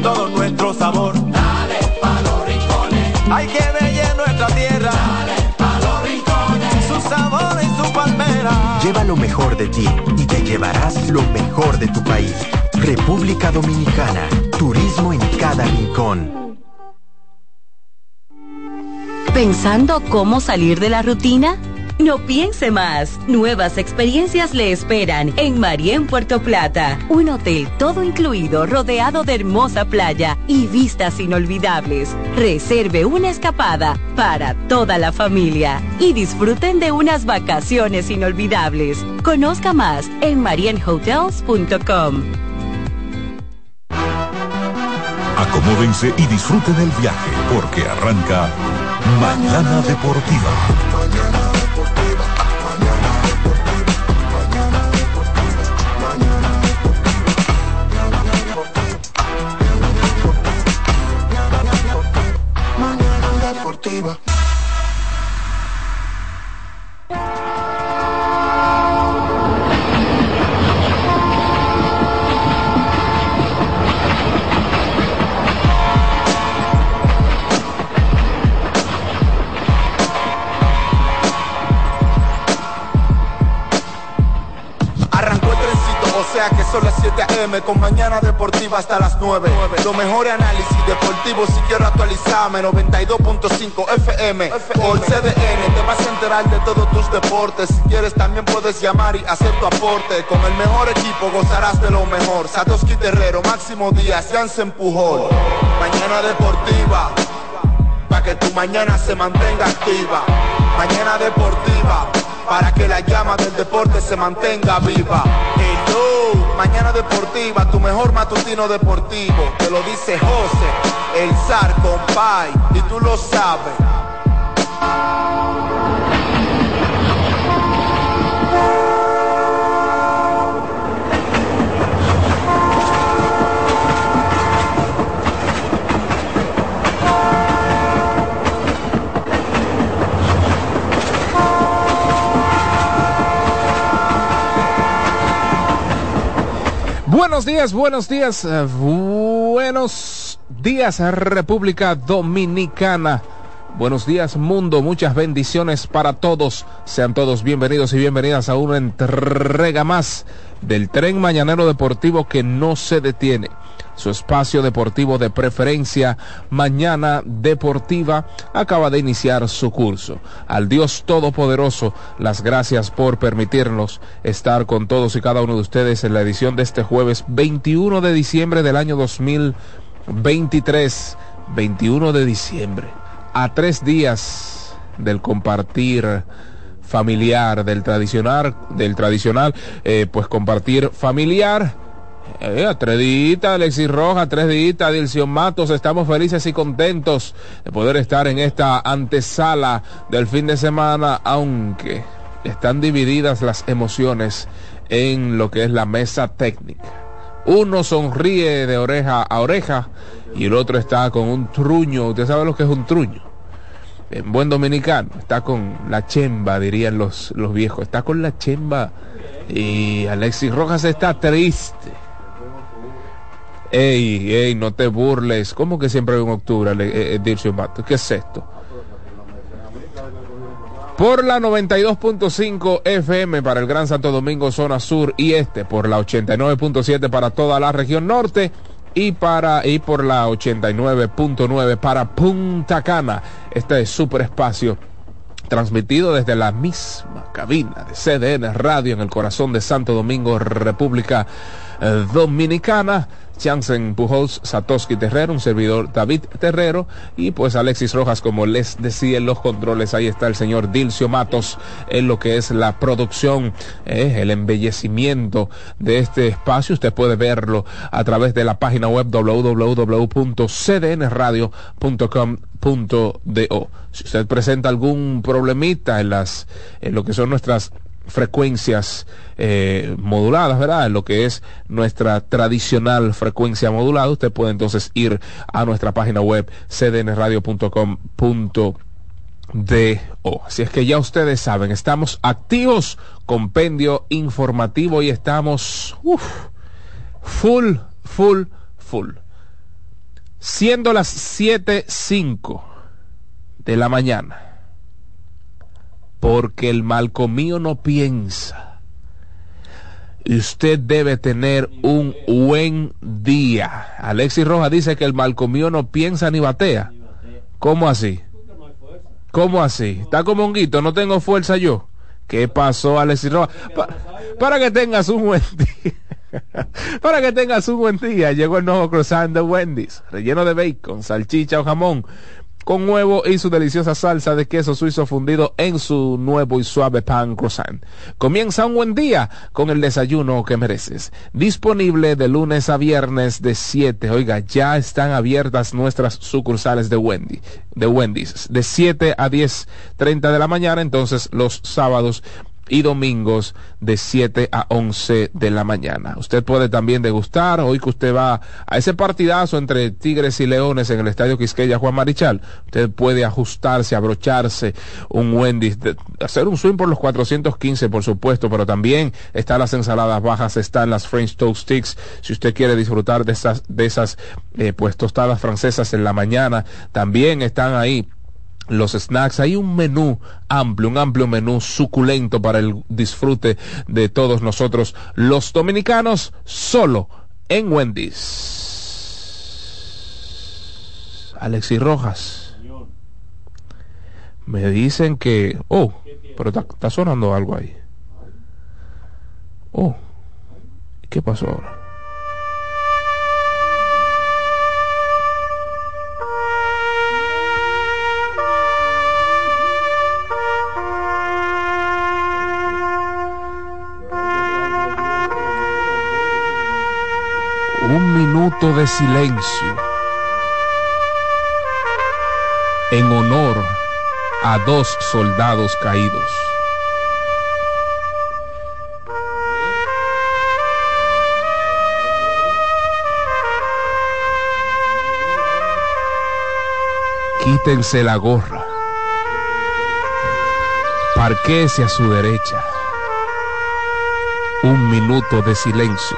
y todo nuestro sabor. Dale pa' los rincones. Hay que ver nuestra tierra. Dale pa' los rincones. Su sabor y su palmera. Lleva lo mejor de ti y te llevarás lo mejor de tu país. República Dominicana. Turismo en cada rincón. ¿Pensando cómo salir de la rutina? No piense más. Nuevas experiencias le esperan en Marien Puerto Plata. Un hotel todo incluido, rodeado de hermosa playa y vistas inolvidables. Reserve una escapada para toda la familia y disfruten de unas vacaciones inolvidables. Conozca más en marienhotels.com. Acomódense y disfruten el viaje porque arranca Mañana Deportiva. Con mañana deportiva hasta las 9. Lo mejor análisis deportivo si quiero actualizarme. 92.5 FM por CDN. Te vas a enterar de todos tus deportes. Si quieres también puedes llamar y hacer tu aporte. Con el mejor equipo gozarás de lo mejor. Satoshi Terrero, Máximo Díaz, se empujó Mañana deportiva. Para que tu mañana se mantenga activa. Mañana deportiva para que la llama del deporte se mantenga viva. Mañana deportiva, tu mejor matutino deportivo. Te lo dice José, el zar compay, y tú lo sabes. Buenos días, buenos días, eh, buenos días República Dominicana. Buenos días mundo, muchas bendiciones para todos. Sean todos bienvenidos y bienvenidas a una entrega más del tren mañanero deportivo que no se detiene su espacio deportivo de preferencia, Mañana Deportiva, acaba de iniciar su curso. Al Dios Todopoderoso, las gracias por permitirnos estar con todos y cada uno de ustedes en la edición de este jueves 21 de diciembre del año 2023. 21 de diciembre, a tres días del compartir familiar, del tradicional, del tradicional, eh, pues compartir familiar eh, Alexis Roja, tres días, Dilcio Matos, estamos felices y contentos de poder estar en esta antesala del fin de semana, aunque están divididas las emociones en lo que es la mesa técnica. Uno sonríe de oreja a oreja y el otro está con un truño. Usted sabe lo que es un truño. En buen dominicano, está con la chemba, dirían los, los viejos. Está con la chemba y Alexis Rojas está triste Ey, ey, no te burles. ¿Cómo que siempre hay un octubre, eh, eh Dircio? ¿Qué es esto? Por la 92.5 FM para el Gran Santo Domingo, zona sur y este, por la 89.7 para toda la región norte y para y por la 89.9 para Punta Cana. Este es super espacio transmitido desde la misma cabina de CDN Radio en el corazón de Santo Domingo, República eh, Dominicana. Jansen Pujols, Satoshi Terrero, un servidor David Terrero y pues Alexis Rojas, como les decía en los controles, ahí está el señor Dilcio Matos en lo que es la producción, eh, el embellecimiento de este espacio. Usted puede verlo a través de la página web www.cdnradio.com.do. Si usted presenta algún problemita en las, en lo que son nuestras frecuencias eh, moduladas, ¿verdad? Lo que es nuestra tradicional frecuencia modulada, usted puede entonces ir a nuestra página web cdnradio.com.do. Así es que ya ustedes saben, estamos activos, compendio informativo y estamos full, full, full. Siendo las 7.05 de la mañana, porque el mal comío no piensa. Usted debe tener un buen día. Alexis Rojas dice que el mal comío no piensa ni batea. ¿Cómo así? ¿Cómo así? Está como un guito, no tengo fuerza yo. ¿Qué pasó, Alexis Rojas? para que tengas un buen día. Para que tengas un buen día, llegó el nuevo croissant de Wendy's, relleno de bacon, salchicha o jamón, con huevo y su deliciosa salsa de queso suizo fundido en su nuevo y suave pan croissant. Comienza un buen día con el desayuno que mereces. Disponible de lunes a viernes de 7. Oiga, ya están abiertas nuestras sucursales de Wendy, de Wendy's, de 7 a 10.30 de la mañana, entonces los sábados y domingos de 7 a 11 de la mañana. Usted puede también degustar, hoy que usted va a ese partidazo entre Tigres y Leones en el Estadio Quisqueya Juan Marichal, usted puede ajustarse, abrocharse un Wendy's, hacer un swing por los 415 por supuesto, pero también están las ensaladas bajas, están las French Toast Sticks, si usted quiere disfrutar de esas, de esas eh, pues tostadas francesas en la mañana, también están ahí los snacks, hay un menú amplio, un amplio menú suculento para el disfrute de todos nosotros los dominicanos, solo en Wendy's. Alexis Rojas. Me dicen que... Oh, pero está, sonando algo ahí. Oh, ¿qué pasó ahora? Silencio en honor a dos soldados caídos. Quítense la gorra. Parquese a su derecha. Un minuto de silencio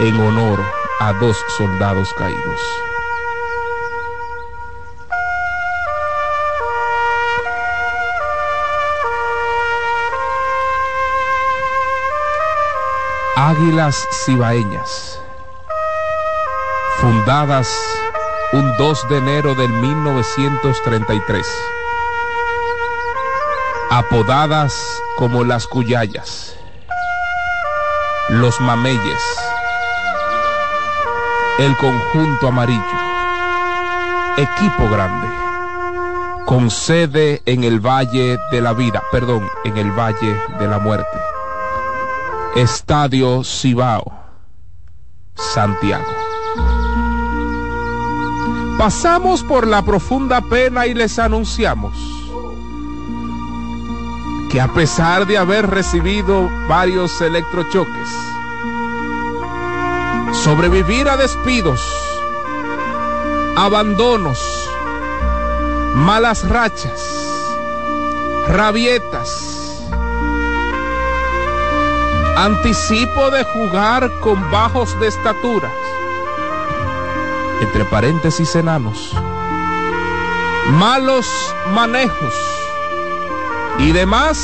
en honor a dos soldados caídos. Águilas Cibaeñas, fundadas un 2 de enero del 1933, apodadas como las Cuyayas, los Mameyes, el conjunto amarillo. Equipo grande. Con sede en el Valle de la Vida, perdón, en el Valle de la Muerte. Estadio Cibao, Santiago. Pasamos por la profunda pena y les anunciamos que a pesar de haber recibido varios electrochoques, sobrevivir a despidos, abandonos, malas rachas, rabietas, anticipo de jugar con bajos de estatura, entre paréntesis enanos, malos manejos. Y demás,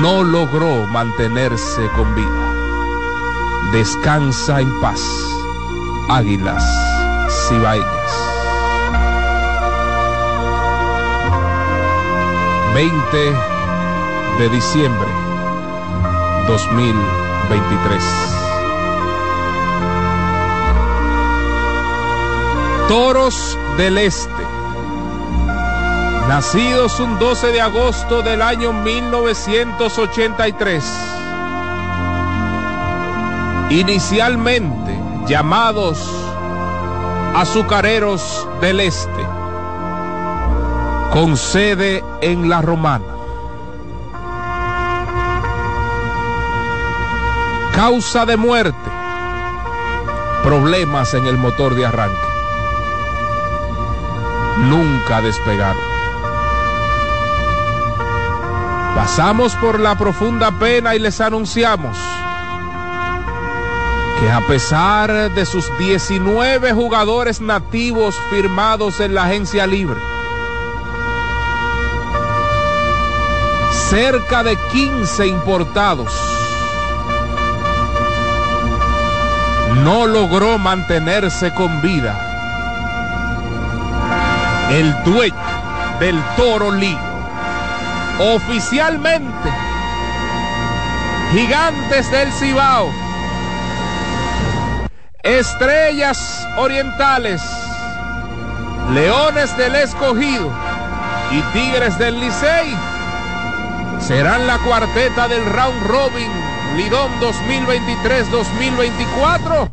no logró mantenerse con vida. Descansa en paz, águilas cibaeñas. 20 de diciembre 2023. Toros del Este, nacidos un 12 de agosto del año 1983 inicialmente llamados azucareros del este, con sede en la Romana. Causa de muerte, problemas en el motor de arranque. Nunca despegaron. Pasamos por la profunda pena y les anunciamos a pesar de sus 19 jugadores nativos firmados en la agencia libre, cerca de 15 importados, no logró mantenerse con vida. El dueño del Toro Ligo, oficialmente, Gigantes del Cibao, Estrellas Orientales, Leones del Escogido y Tigres del Licey serán la cuarteta del Round Robin Lidón 2023-2024.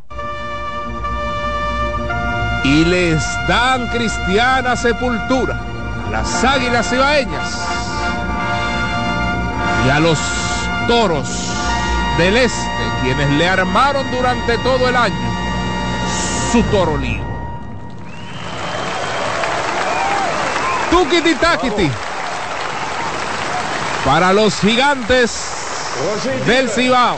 Y les dan cristiana sepultura a las águilas cibaeñas y a los toros del este, quienes le armaron durante todo el año su toro lío. Tukiti Takiti para los gigantes del Cibao.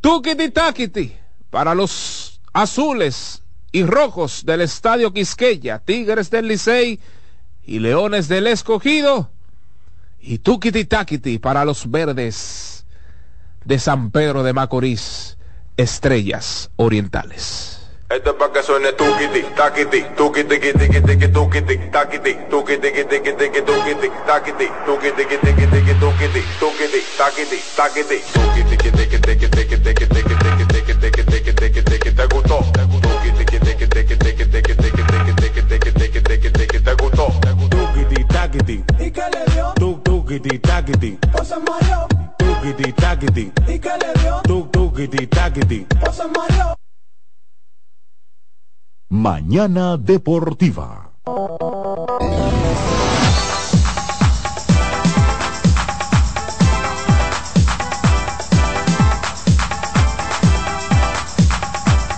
Tukiti Takiti para los azules y rojos del Estadio Quisqueya, Tigres del Licey y Leones del Escogido. Y Tukiti Takiti para los verdes de San Pedro de Macorís, Estrellas Orientales. Esto es para que suene tukiti, takiti, tukiti, tiki, tiki, tukiti, takiti, tukiti, tiki, tiki, tukiti, takiti, tukiti, tiki, tiki, tukiti, tukiti, takiti, takiti, tukiti, tiki, tiki, tiki, tiki, tiki, tiki, tiki, tiki, tiki, tiki, tiki, te gustó, tukiti, tiki, tiki, tiki, tiki, tiki, tiki, tiki, tiki, tiki, te gustó, tukiti, takiti, ¿y qué le dio? Tuk, tukiti, takiti, pues se mareó, tukiti, takiti, ¿y qué le dio? Tuk, tukiti, takiti, pues se mareó. Mañana Deportiva.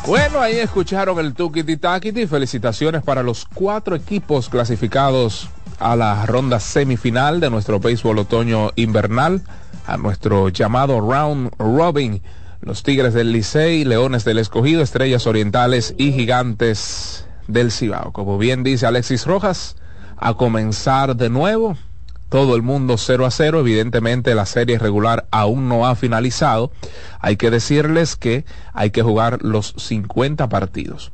Bueno, ahí escucharon el Tukiti Takiti. Felicitaciones para los cuatro equipos clasificados a la ronda semifinal de nuestro béisbol otoño invernal, a nuestro llamado Round Robin. Los Tigres del Licey, Leones del Escogido, Estrellas Orientales y Gigantes del Cibao. Como bien dice Alexis Rojas, a comenzar de nuevo. Todo el mundo 0 a 0. Evidentemente la serie regular aún no ha finalizado. Hay que decirles que hay que jugar los 50 partidos.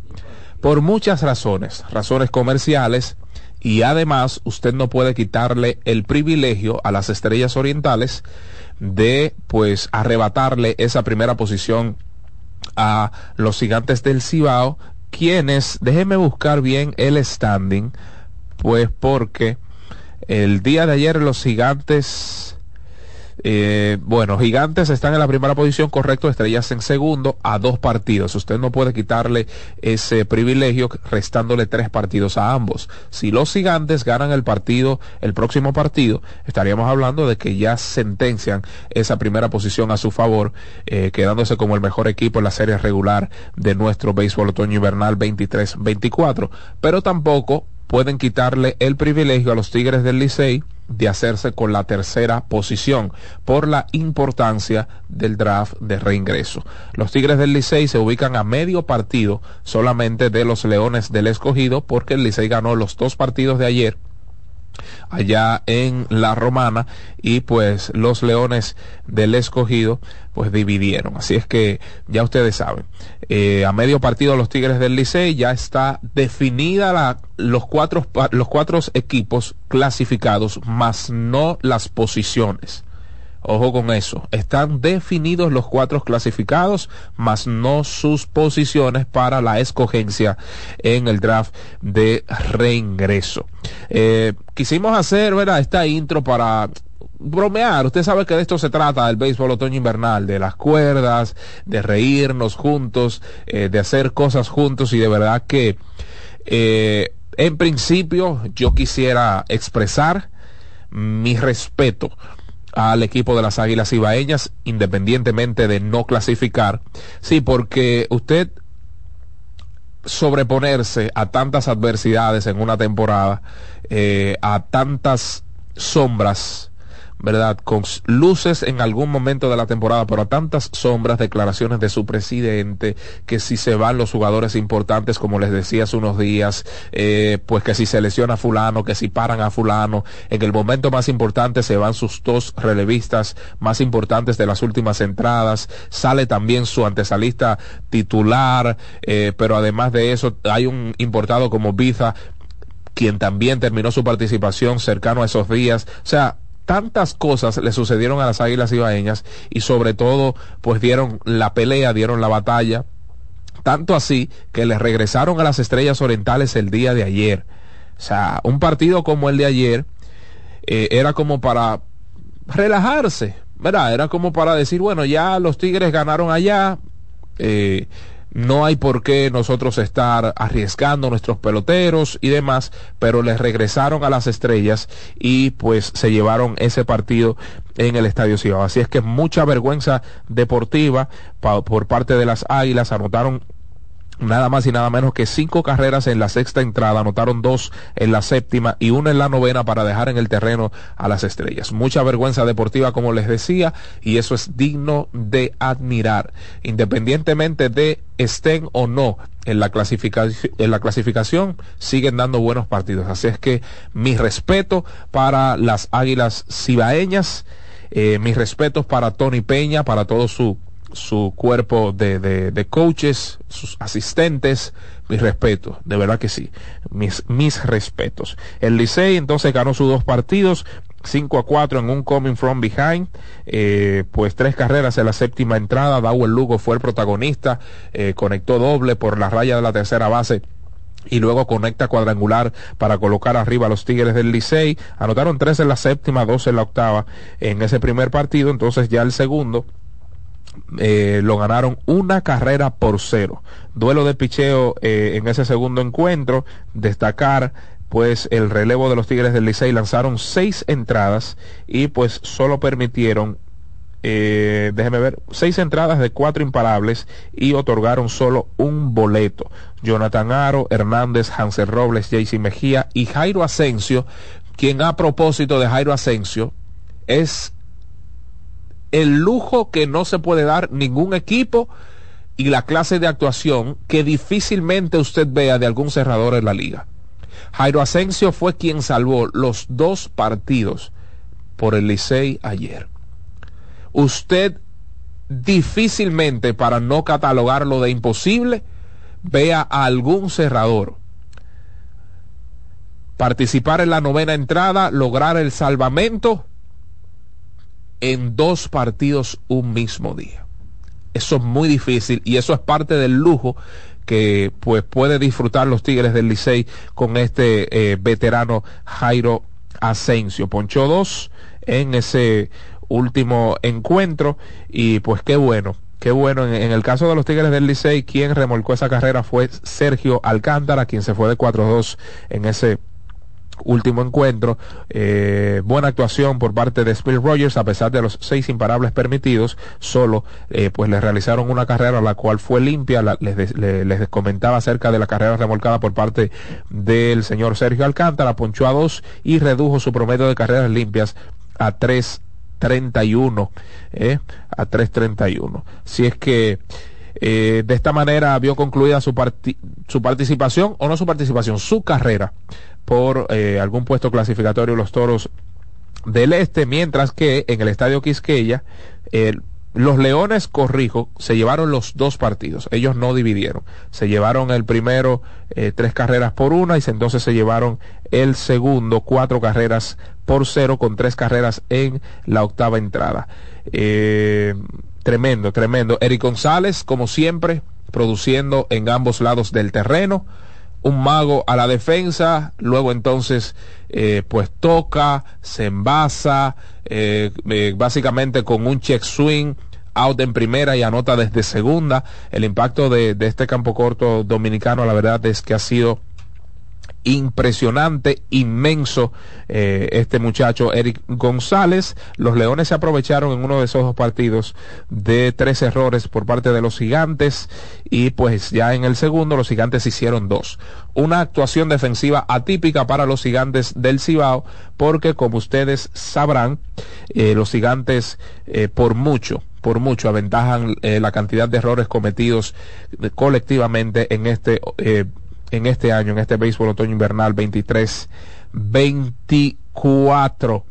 Por muchas razones, razones comerciales, y además usted no puede quitarle el privilegio a las estrellas orientales de pues arrebatarle esa primera posición a los gigantes del Cibao, quienes, déjeme buscar bien el standing, pues porque el día de ayer los gigantes eh, bueno, Gigantes están en la primera posición, correcto, Estrellas en segundo a dos partidos. Usted no puede quitarle ese privilegio restándole tres partidos a ambos. Si los Gigantes ganan el partido, el próximo partido, estaríamos hablando de que ya sentencian esa primera posición a su favor, eh, quedándose como el mejor equipo en la serie regular de nuestro béisbol otoño invernal 23-24. Pero tampoco pueden quitarle el privilegio a los Tigres del Licey de hacerse con la tercera posición por la importancia del draft de reingreso. Los Tigres del Licey se ubican a medio partido solamente de los Leones del Escogido porque el Licey ganó los dos partidos de ayer allá en la romana y pues los leones del escogido pues dividieron. Así es que ya ustedes saben eh, a medio partido los tigres del licey ya está definida la, los cuatro los cuatro equipos clasificados más no las posiciones Ojo con eso. Están definidos los cuatro clasificados, más no sus posiciones para la escogencia en el draft de reingreso. Eh, quisimos hacer, ¿verdad? Esta intro para bromear. Usted sabe que de esto se trata, del béisbol otoño invernal, de las cuerdas, de reírnos juntos, eh, de hacer cosas juntos y de verdad que eh, en principio yo quisiera expresar mi respeto al equipo de las Águilas Ibaeñas, independientemente de no clasificar. Sí, porque usted sobreponerse a tantas adversidades en una temporada, eh, a tantas sombras, ¿verdad? Con luces en algún momento de la temporada, pero a tantas sombras, declaraciones de su presidente, que si se van los jugadores importantes, como les decía hace unos días, eh, pues que si se lesiona a fulano, que si paran a fulano, en el momento más importante se van sus dos relevistas más importantes de las últimas entradas, sale también su antesalista titular, eh, pero además de eso hay un importado como Biza, quien también terminó su participación cercano a esos días. O sea, tantas cosas le sucedieron a las Águilas Ibaeñas y sobre todo pues dieron la pelea, dieron la batalla, tanto así que le regresaron a las Estrellas Orientales el día de ayer. O sea, un partido como el de ayer eh, era como para relajarse, ¿verdad? Era como para decir, bueno, ya los Tigres ganaron allá, eh, no hay por qué nosotros estar arriesgando nuestros peloteros y demás, pero les regresaron a las estrellas y pues se llevaron ese partido en el Estadio Cibao. Así es que mucha vergüenza deportiva por parte de las Águilas, anotaron nada más y nada menos que cinco carreras en la sexta entrada, anotaron dos en la séptima y una en la novena para dejar en el terreno a las estrellas. Mucha vergüenza deportiva, como les decía, y eso es digno de admirar, independientemente de estén o no en la clasificación, en la clasificación siguen dando buenos partidos. Así es que mi respeto para las Águilas Cibaeñas, eh, mis respetos para Tony Peña, para todo su su cuerpo de, de, coaches, sus asistentes, mis respetos, de verdad que sí, mis, mis respetos. El Licey entonces ganó sus dos partidos, 5 a 4 en un coming from behind, eh, pues tres carreras en la séptima entrada, Dawel Lugo fue el protagonista, eh, conectó doble por la raya de la tercera base y luego conecta cuadrangular para colocar arriba a los Tigres del Licey. Anotaron tres en la séptima, dos en la octava en ese primer partido, entonces ya el segundo eh, lo ganaron una carrera por cero. Duelo de picheo eh, en ese segundo encuentro. Destacar pues el relevo de los Tigres del Licey lanzaron seis entradas y pues solo permitieron eh, déjeme ver, seis entradas de cuatro imparables y otorgaron solo un boleto. Jonathan Aro, Hernández, Hansel Robles, JC Mejía y Jairo Asensio, quien a propósito de Jairo Asensio es el lujo que no se puede dar ningún equipo y la clase de actuación que difícilmente usted vea de algún cerrador en la liga. Jairo Asensio fue quien salvó los dos partidos por el Licey ayer. Usted difícilmente, para no catalogarlo de imposible, vea a algún cerrador participar en la novena entrada, lograr el salvamento en dos partidos un mismo día. Eso es muy difícil y eso es parte del lujo que pues puede disfrutar los Tigres del Licey con este eh, veterano Jairo Asensio. Ponchó dos en ese último encuentro y pues qué bueno. Qué bueno, en, en el caso de los Tigres del Licey, quien remolcó esa carrera fue Sergio Alcántara, quien se fue de 4-2 en ese último encuentro. Eh, buena actuación por parte de Spill Rogers, a pesar de los seis imparables permitidos, solo eh, pues le realizaron una carrera la cual fue limpia. les, les, comentaba acerca de la carrera remolcada por parte del señor Sergio Alcántara, ponchó a dos y redujo su promedio de carreras limpias a 3.31, eh, a 3.31. Si es que eh, de esta manera vio concluida su, su participación, o no su participación, su carrera por eh, algún puesto clasificatorio los toros del este, mientras que en el estadio Quisqueya, los Leones, corrijo, se llevaron los dos partidos. Ellos no dividieron. Se llevaron el primero eh, tres carreras por una y entonces se llevaron el segundo cuatro carreras por cero con tres carreras en la octava entrada. Eh, tremendo, tremendo. Eric González, como siempre, produciendo en ambos lados del terreno un mago a la defensa, luego entonces eh, pues toca, se envasa, eh, eh, básicamente con un check swing, out en primera y anota desde segunda. El impacto de, de este campo corto dominicano, la verdad es que ha sido impresionante, inmenso eh, este muchacho Eric González. Los Leones se aprovecharon en uno de esos dos partidos de tres errores por parte de los gigantes y pues ya en el segundo los gigantes hicieron dos. Una actuación defensiva atípica para los gigantes del Cibao porque como ustedes sabrán, eh, los gigantes eh, por mucho por mucho aventajan la cantidad de errores cometidos colectivamente en este en este año, en este béisbol otoño invernal 23-24.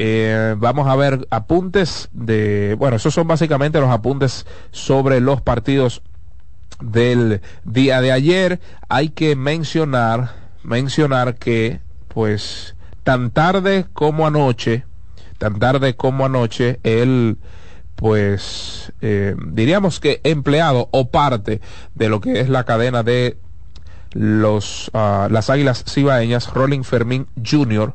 Eh, vamos a ver apuntes de, bueno, esos son básicamente los apuntes sobre los partidos del día de ayer. Hay que mencionar, mencionar que, pues, tan tarde como anoche, tan tarde como anoche, el pues eh, diríamos que empleado o parte de lo que es la cadena de los, uh, las Águilas Cibaeñas, Rolling Fermín Jr.,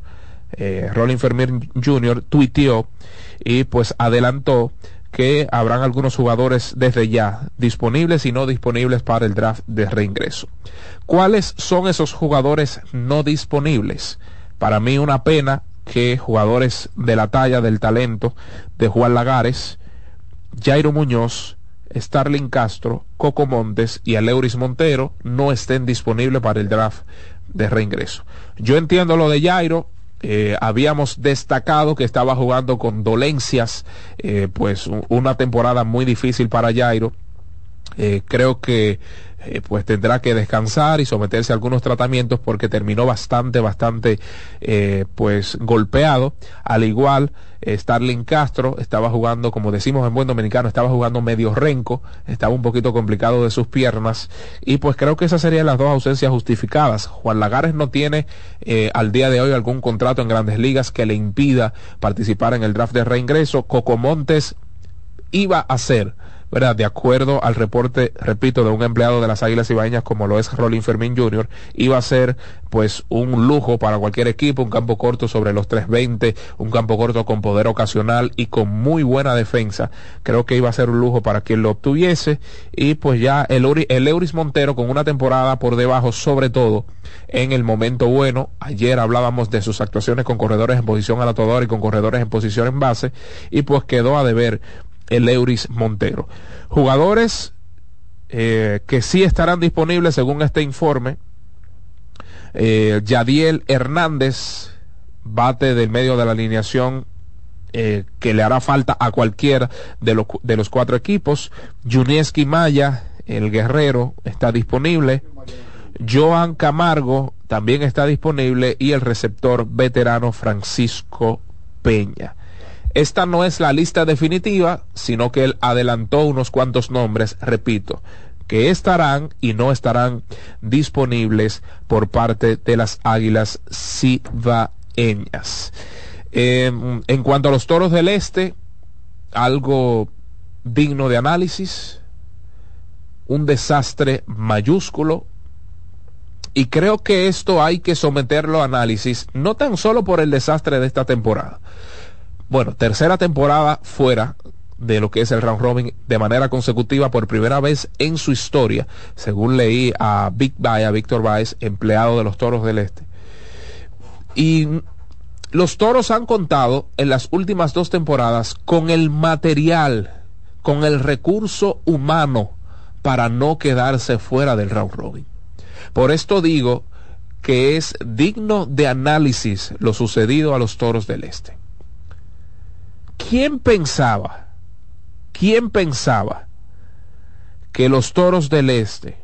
eh, Rolling Fermín Jr. tuiteó y pues adelantó que habrán algunos jugadores desde ya disponibles y no disponibles para el draft de reingreso. ¿Cuáles son esos jugadores no disponibles? Para mí una pena que jugadores de la talla del talento de Juan Lagares, Jairo Muñoz, Starling Castro, Coco Montes y Aleuris Montero no estén disponibles para el draft de reingreso. Yo entiendo lo de Jairo, eh, habíamos destacado que estaba jugando con dolencias, eh, pues una temporada muy difícil para Jairo. Eh, creo que eh, pues tendrá que descansar y someterse a algunos tratamientos porque terminó bastante, bastante eh, pues golpeado. Al igual, eh, Starling Castro estaba jugando, como decimos en buen dominicano, estaba jugando medio renco, estaba un poquito complicado de sus piernas y pues creo que esas serían las dos ausencias justificadas. Juan Lagares no tiene al día de hoy algún contrato en grandes ligas que le impida participar en el draft de reingreso. Coco Montes iba a ser ¿verdad? De acuerdo al reporte, repito, de un empleado de las Águilas Ibaeñas como lo es Rolling Fermín Jr., iba a ser pues un lujo para cualquier equipo, un campo corto sobre los 320, un campo corto con poder ocasional y con muy buena defensa. Creo que iba a ser un lujo para quien lo obtuviese y pues ya el, Euris Montero con una temporada por debajo, sobre todo en el momento bueno. Ayer hablábamos de sus actuaciones con corredores en posición al y con corredores en posición en base y pues quedó a deber el Euris Montero. Jugadores eh, que sí estarán disponibles según este informe. Eh, Yadiel Hernández, bate del medio de la alineación eh, que le hará falta a cualquiera de los, de los cuatro equipos. Junieski Maya, el guerrero, está disponible. Joan Camargo también está disponible y el receptor veterano Francisco Peña. Esta no es la lista definitiva, sino que él adelantó unos cuantos nombres, repito, que estarán y no estarán disponibles por parte de las Águilas Cibaeñas. Em, en cuanto a los Toros del Este, algo digno de análisis, un desastre mayúsculo, y creo que esto hay que someterlo a análisis, no tan solo por el desastre de esta temporada, bueno, tercera temporada fuera de lo que es el round robin de manera consecutiva por primera vez en su historia, según leí a Big a Víctor Baez, empleado de los Toros del Este. Y los Toros han contado en las últimas dos temporadas con el material, con el recurso humano para no quedarse fuera del round robin. Por esto digo que es digno de análisis lo sucedido a los Toros del Este. ¿Quién pensaba? ¿Quién pensaba que los Toros del Este,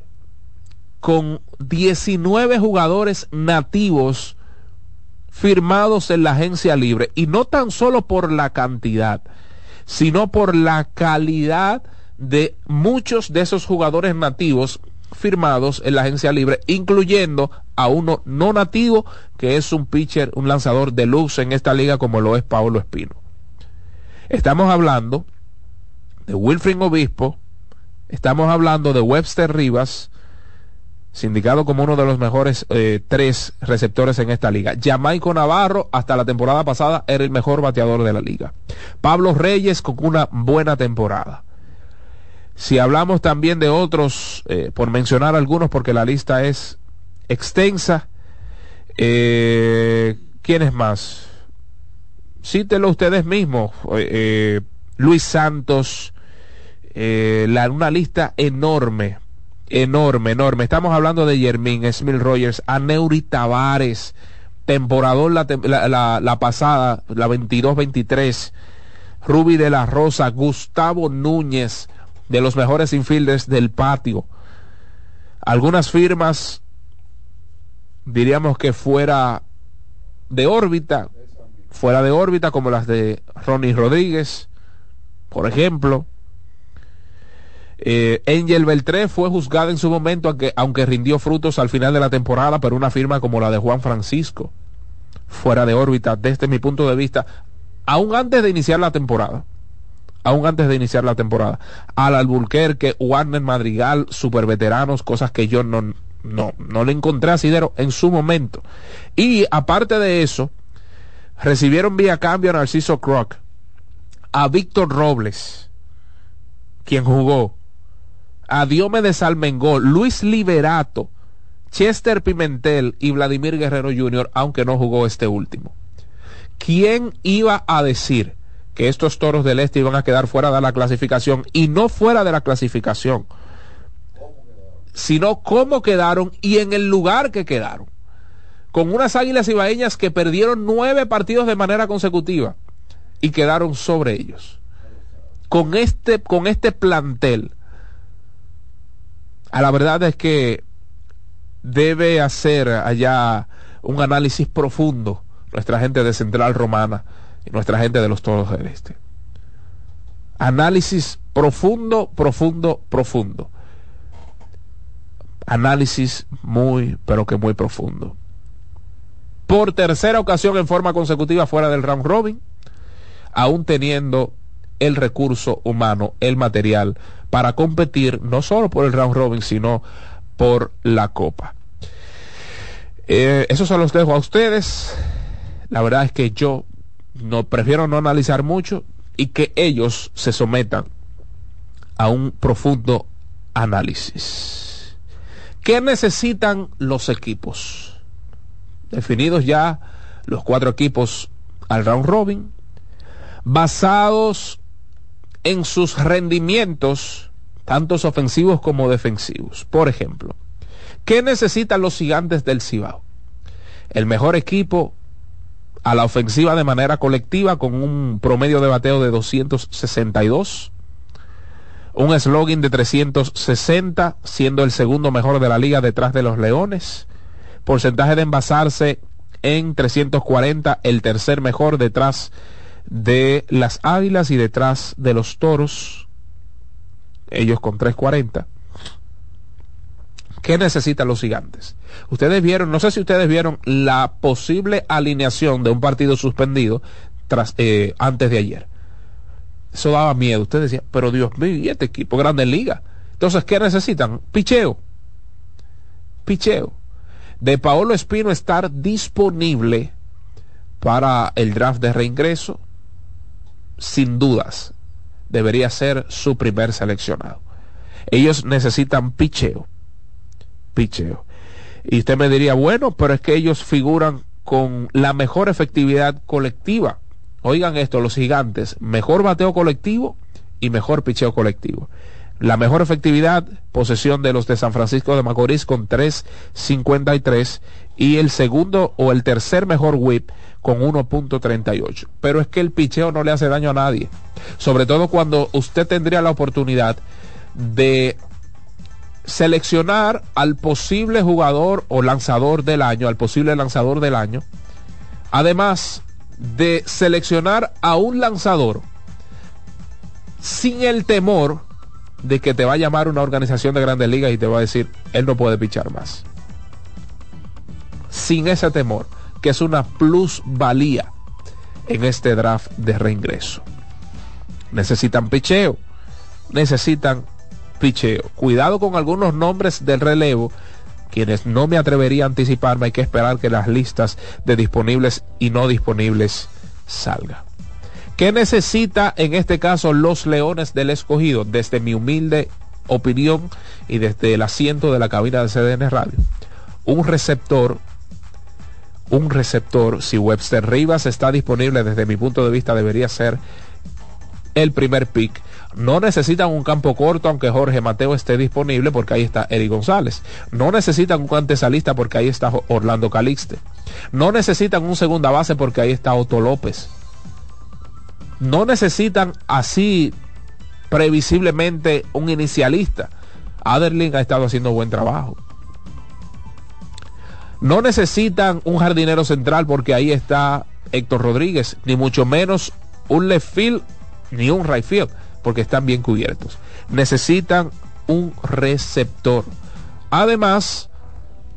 con 19 jugadores nativos firmados en la agencia libre, y no tan solo por la cantidad, sino por la calidad de muchos de esos jugadores nativos firmados en la agencia libre, incluyendo a uno no nativo que es un pitcher, un lanzador de luz en esta liga como lo es Pablo Espino. Estamos hablando de Wilfring Obispo, estamos hablando de Webster Rivas, sindicado como uno de los mejores eh, tres receptores en esta liga. Jamaico Navarro, hasta la temporada pasada, era el mejor bateador de la liga. Pablo Reyes con una buena temporada. Si hablamos también de otros, eh, por mencionar algunos, porque la lista es extensa, Eh, ¿Quiénes más? Cítelo ustedes mismos. Eh, Luis Santos, eh, la, una lista enorme, enorme, enorme. Estamos hablando de Yermín, Smil Rogers, Aneuri Tavares, temporador la, la, la pasada, la 22-23, Ruby de la Rosa, Gustavo Núñez, de los mejores infielders del patio. Algunas firmas, diríamos que fuera de órbita, fuera de órbita, como las de Ronnie Rodríguez, por ejemplo. Eh, Angel Beltré fue juzgada en su momento, aunque, aunque rindió frutos al final de la temporada, pero una firma como la de Juan Francisco, fuera de órbita, desde mi punto de vista, aún antes de iniciar la temporada. Aún antes de iniciar la temporada. Al Alburquerque, Warner Madrigal, super veteranos, cosas que yo no, no, no le encontré a Sidero en su momento. Y aparte de eso, recibieron vía cambio a Narciso Croc, a Víctor Robles, quien jugó, a de Salmengol, Luis Liberato, Chester Pimentel y Vladimir Guerrero Jr., aunque no jugó este último. ¿Quién iba a decir que estos toros del este iban a quedar fuera de la clasificación y no fuera de la clasificación? Sino cómo quedaron y en el lugar que quedaron. Con unas águilas ibaeñas que perdieron nueve partidos de manera consecutiva y quedaron sobre ellos. Con este, con este plantel a la verdad es que debe hacer allá un análisis profundo nuestra gente de Central Romana y nuestra gente de los Toros del Este. Análisis profundo, profundo, profundo. Análisis muy, pero que muy profundo. Por tercera ocasión en forma consecutiva fuera del round robin, aún teniendo el recurso humano, el material, para competir no solo por el round robin, sino por la copa. Eh, eso se los dejo a ustedes. La verdad es que yo no prefiero no analizar mucho y que ellos se sometan a un profundo análisis. ¿Qué necesitan los equipos? Definidos ya los cuatro equipos al round robin, basados en sus rendimientos, tantos ofensivos como defensivos. Por ejemplo, ¿qué necesitan los gigantes del Cibao? El mejor equipo a la ofensiva de manera colectiva con un promedio de bateo de 262, un slogan de 360, siendo el segundo mejor de la liga detrás de los Leones, porcentaje de envasarse en 340, el tercer mejor detrás de las Águilas y detrás de los Toros, ellos con 340. ¿Qué necesitan los gigantes? Ustedes vieron, no sé si ustedes vieron la posible alineación de un partido suspendido eh, antes de ayer. Eso daba miedo. Ustedes decían, pero Dios mío, y este equipo grande en liga. Entonces, ¿qué necesitan? Picheo. Picheo. De Paolo Espino estar disponible para el draft de reingreso sin dudas, debería ser su primer seleccionado. Ellos necesitan picheo. Picheo. Y usted me diría, bueno, pero es que ellos figuran con la mejor efectividad colectiva. Oigan esto, los gigantes, mejor bateo colectivo y mejor picheo colectivo. La mejor efectividad, posesión de los de San Francisco de Macorís con 3.53 y el segundo o el tercer mejor whip con 1.38. Pero es que el picheo no le hace daño a nadie. Sobre todo cuando usted tendría la oportunidad de seleccionar al posible jugador o lanzador del año, al posible lanzador del año. Además de seleccionar a un lanzador sin el temor de que te va a llamar una organización de grandes ligas y te va a decir, él no puede pichar más. Sin ese temor que es una plusvalía en este draft de reingreso. Necesitan picheo, necesitan picheo. Cuidado con algunos nombres del relevo, quienes no me atrevería a anticiparme, hay que esperar que las listas de disponibles y no disponibles salgan. ¿Qué necesita en este caso los Leones del Escogido? Desde mi humilde opinión y desde el asiento de la cabina de CDN Radio. Un receptor un receptor. Si Webster Rivas está disponible, desde mi punto de vista, debería ser el primer pick. No necesitan un campo corto, aunque Jorge Mateo esté disponible, porque ahí está Eric González. No necesitan un antesalista, porque ahí está Orlando Calixte. No necesitan un segunda base, porque ahí está Otto López. No necesitan así previsiblemente un inicialista. Aderling ha estado haciendo buen trabajo. No necesitan un jardinero central porque ahí está Héctor Rodríguez, ni mucho menos un left field ni un right field, porque están bien cubiertos. Necesitan un receptor. Además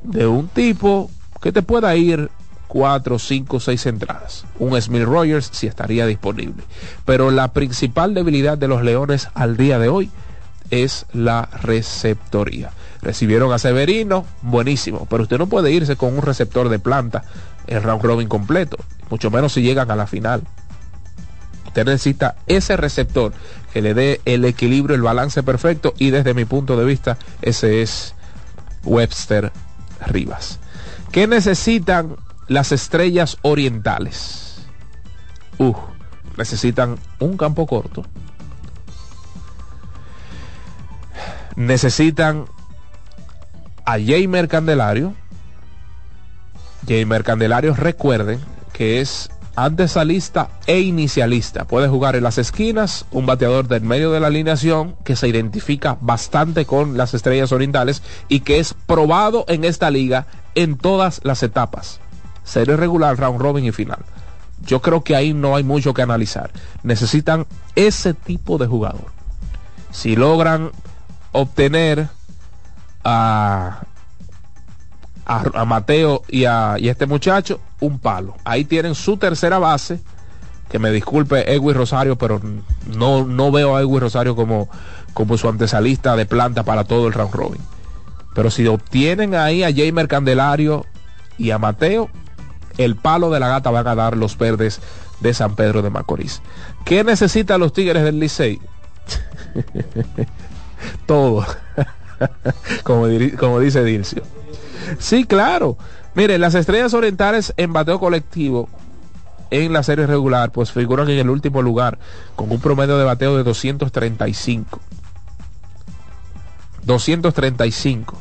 de un tipo que te pueda ir cuatro, cinco, seis entradas. Un Smith Rogers si estaría disponible. Pero la principal debilidad de los Leones al día de hoy es la receptoría. Recibieron a Severino, buenísimo, pero usted no puede irse con un receptor de planta en round robin completo, mucho menos si llegan a la final. Usted necesita ese receptor que le dé el equilibrio, el balance perfecto y desde mi punto de vista ese es Webster Rivas. ¿Qué necesitan las estrellas orientales? Uh, necesitan un campo corto. Necesitan a Jamer Candelario. Jamer Candelario, recuerden que es antesalista e inicialista. Puede jugar en las esquinas, un bateador del medio de la alineación que se identifica bastante con las estrellas orientales y que es probado en esta liga en todas las etapas. Serie regular, round robin y final. Yo creo que ahí no hay mucho que analizar. Necesitan ese tipo de jugador. Si logran obtener a, a, Mateo y a, y este muchacho un palo. Ahí tienen su tercera base. Que me disculpe Edwin Rosario, pero no, no veo a Edwin Rosario como, como su antesalista de planta para todo el round robin. Pero si obtienen ahí a Jamer Candelario y a Mateo, el palo de la gata van a dar los verdes de San Pedro de Macorís. ¿Qué necesitan los Tigres del Licey? Todo. como, como dice Dircio. Sí, claro. Mire, las estrellas orientales en bateo colectivo en la serie regular, pues figuran en el último lugar con un promedio de bateo de 235. 235.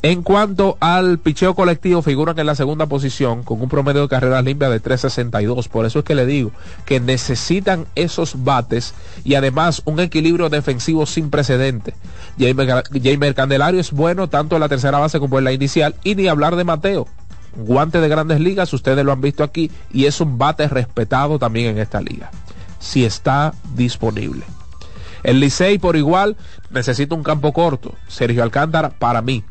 En cuanto al picheo colectivo, figuran en la segunda posición con un promedio de carreras limpias de 362. Por eso es que le digo que necesitan esos bates y además un equilibrio defensivo sin precedente. Jamer Candelario es bueno tanto en la tercera base como en la inicial y ni hablar de Mateo. Guante de grandes ligas, ustedes lo han visto aquí y es un bate respetado también en esta liga. Si está disponible. El Licey por igual necesita un campo corto. Sergio Alcántara para mí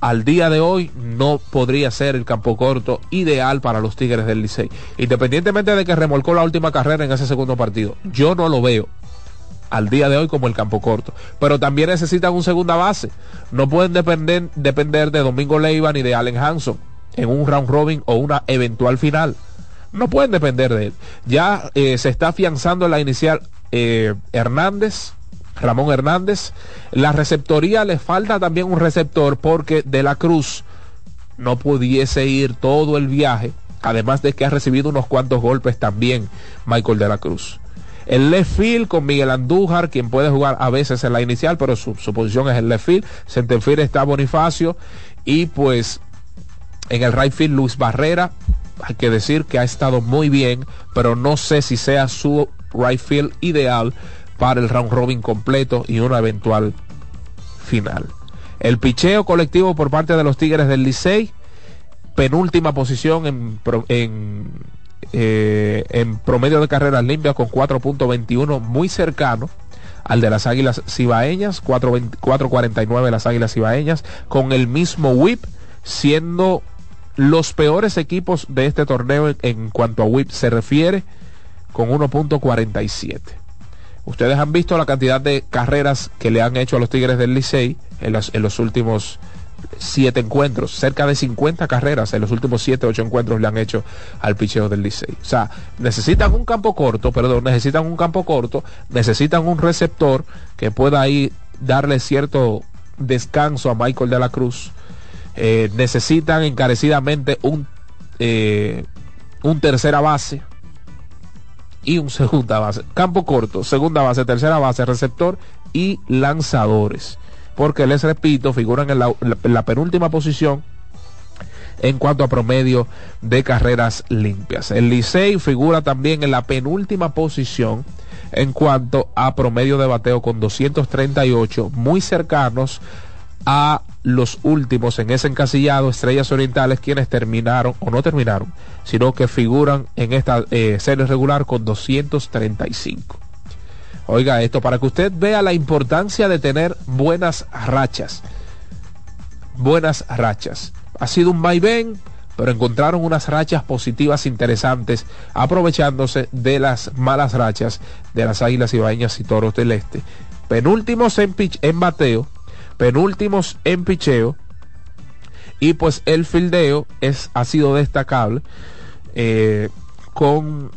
al día de hoy no podría ser el campo corto ideal para los Tigres del Licey. Independientemente de que remolcó la última carrera en ese segundo partido, yo no lo veo al día de hoy como el campo corto. Pero también necesitan un segunda base. No pueden depender, depender de Domingo Leiva ni de Allen Hanson en un round robin o una eventual final. No pueden depender de él. Ya eh, se está afianzando en la inicial eh, Hernández, Ramón Hernández. La receptoría le falta también un receptor porque De la Cruz no pudiese ir todo el viaje, además de que ha recibido unos cuantos golpes también Michael De la Cruz. El left field con Miguel Andújar, quien puede jugar a veces en la inicial, pero su, posición es el left field. Centerfield está Bonifacio y pues en el right field Luis Barrera. Hay que decir que ha estado muy bien, pero no sé si sea su right field ideal para el round robin completo y una eventual final. El picheo colectivo por parte de los Tigres del Licey, penúltima posición en, en, eh, en promedio de carreras limpias con 4.21, muy cercano al de las Águilas Cibaeñas, 4.49 las Águilas Cibaeñas, con el mismo whip, siendo los peores equipos de este torneo en, en cuanto a whip se refiere, con 1.47. Ustedes han visto la cantidad de carreras que le han hecho a los Tigres del Licey en los, últimos siete encuentros, cerca de 50 carreras en los últimos siete, ocho encuentros le han hecho al picheo del Licey. O sea, necesitan un campo corto, perdón, necesitan un campo corto, necesitan un receptor que pueda ahí darle cierto descanso a Michael de la Cruz. Eh, necesitan encarecidamente un eh, un tercera base y un segunda base. Campo corto, segunda base, tercera base, receptor y lanzadores. Porque les repito, figuran en la, en la penúltima posición en cuanto a promedio de carreras limpias. El Licey figura también en la penúltima posición en cuanto a promedio de bateo con 238, muy cercanos a los últimos en ese encasillado, Estrellas Orientales, quienes terminaron, o no terminaron, sino que figuran en esta eh, serie regular con 235. Oiga esto, para que usted vea la importancia de tener buenas rachas. Buenas rachas. Ha sido un vaivén, pero encontraron unas rachas positivas interesantes, aprovechándose de las malas rachas de las Águilas Ibaeñas y Toros del Este. Penúltimos en, en bateo, penúltimos en picheo, y pues el fildeo es, ha sido destacable eh, con,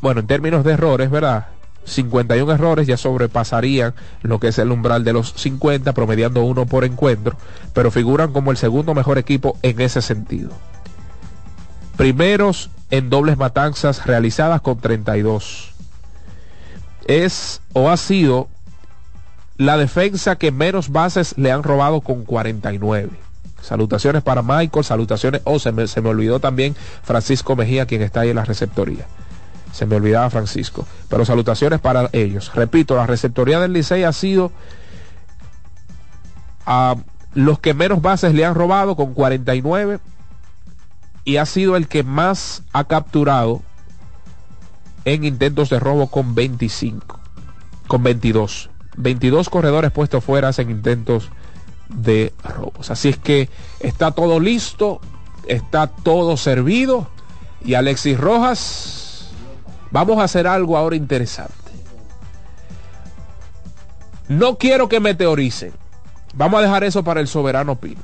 bueno, en términos de errores, ¿verdad? 51 errores ya sobrepasarían lo que es el umbral de los 50, promediando uno por encuentro, pero figuran como el segundo mejor equipo en ese sentido. Primeros en dobles matanzas realizadas con 32. Es o ha sido la defensa que menos bases le han robado con 49. Salutaciones para Michael, salutaciones, oh, se me, se me olvidó también Francisco Mejía, quien está ahí en la receptoría se me olvidaba Francisco. Pero salutaciones para ellos. Repito, la receptoría del Licey ha sido a los que menos bases le han robado con 49 y ha sido el que más ha capturado en intentos de robo con 25, con 22. 22 corredores puestos fuera en intentos de robos. Así es que está todo listo, está todo servido y Alexis Rojas Vamos a hacer algo ahora interesante. No quiero que meteoricen. Vamos a dejar eso para el soberano Pino.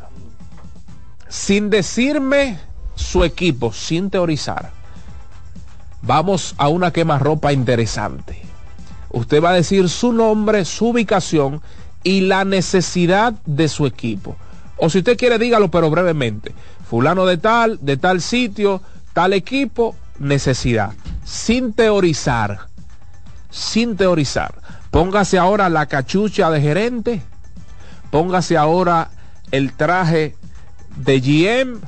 Sin decirme su equipo, sin teorizar, vamos a una quemarropa interesante. Usted va a decir su nombre, su ubicación y la necesidad de su equipo. O si usted quiere, dígalo, pero brevemente. Fulano de tal, de tal sitio, tal equipo, necesidad sin teorizar, sin teorizar. Póngase ahora la cachucha de gerente, póngase ahora el traje de GM,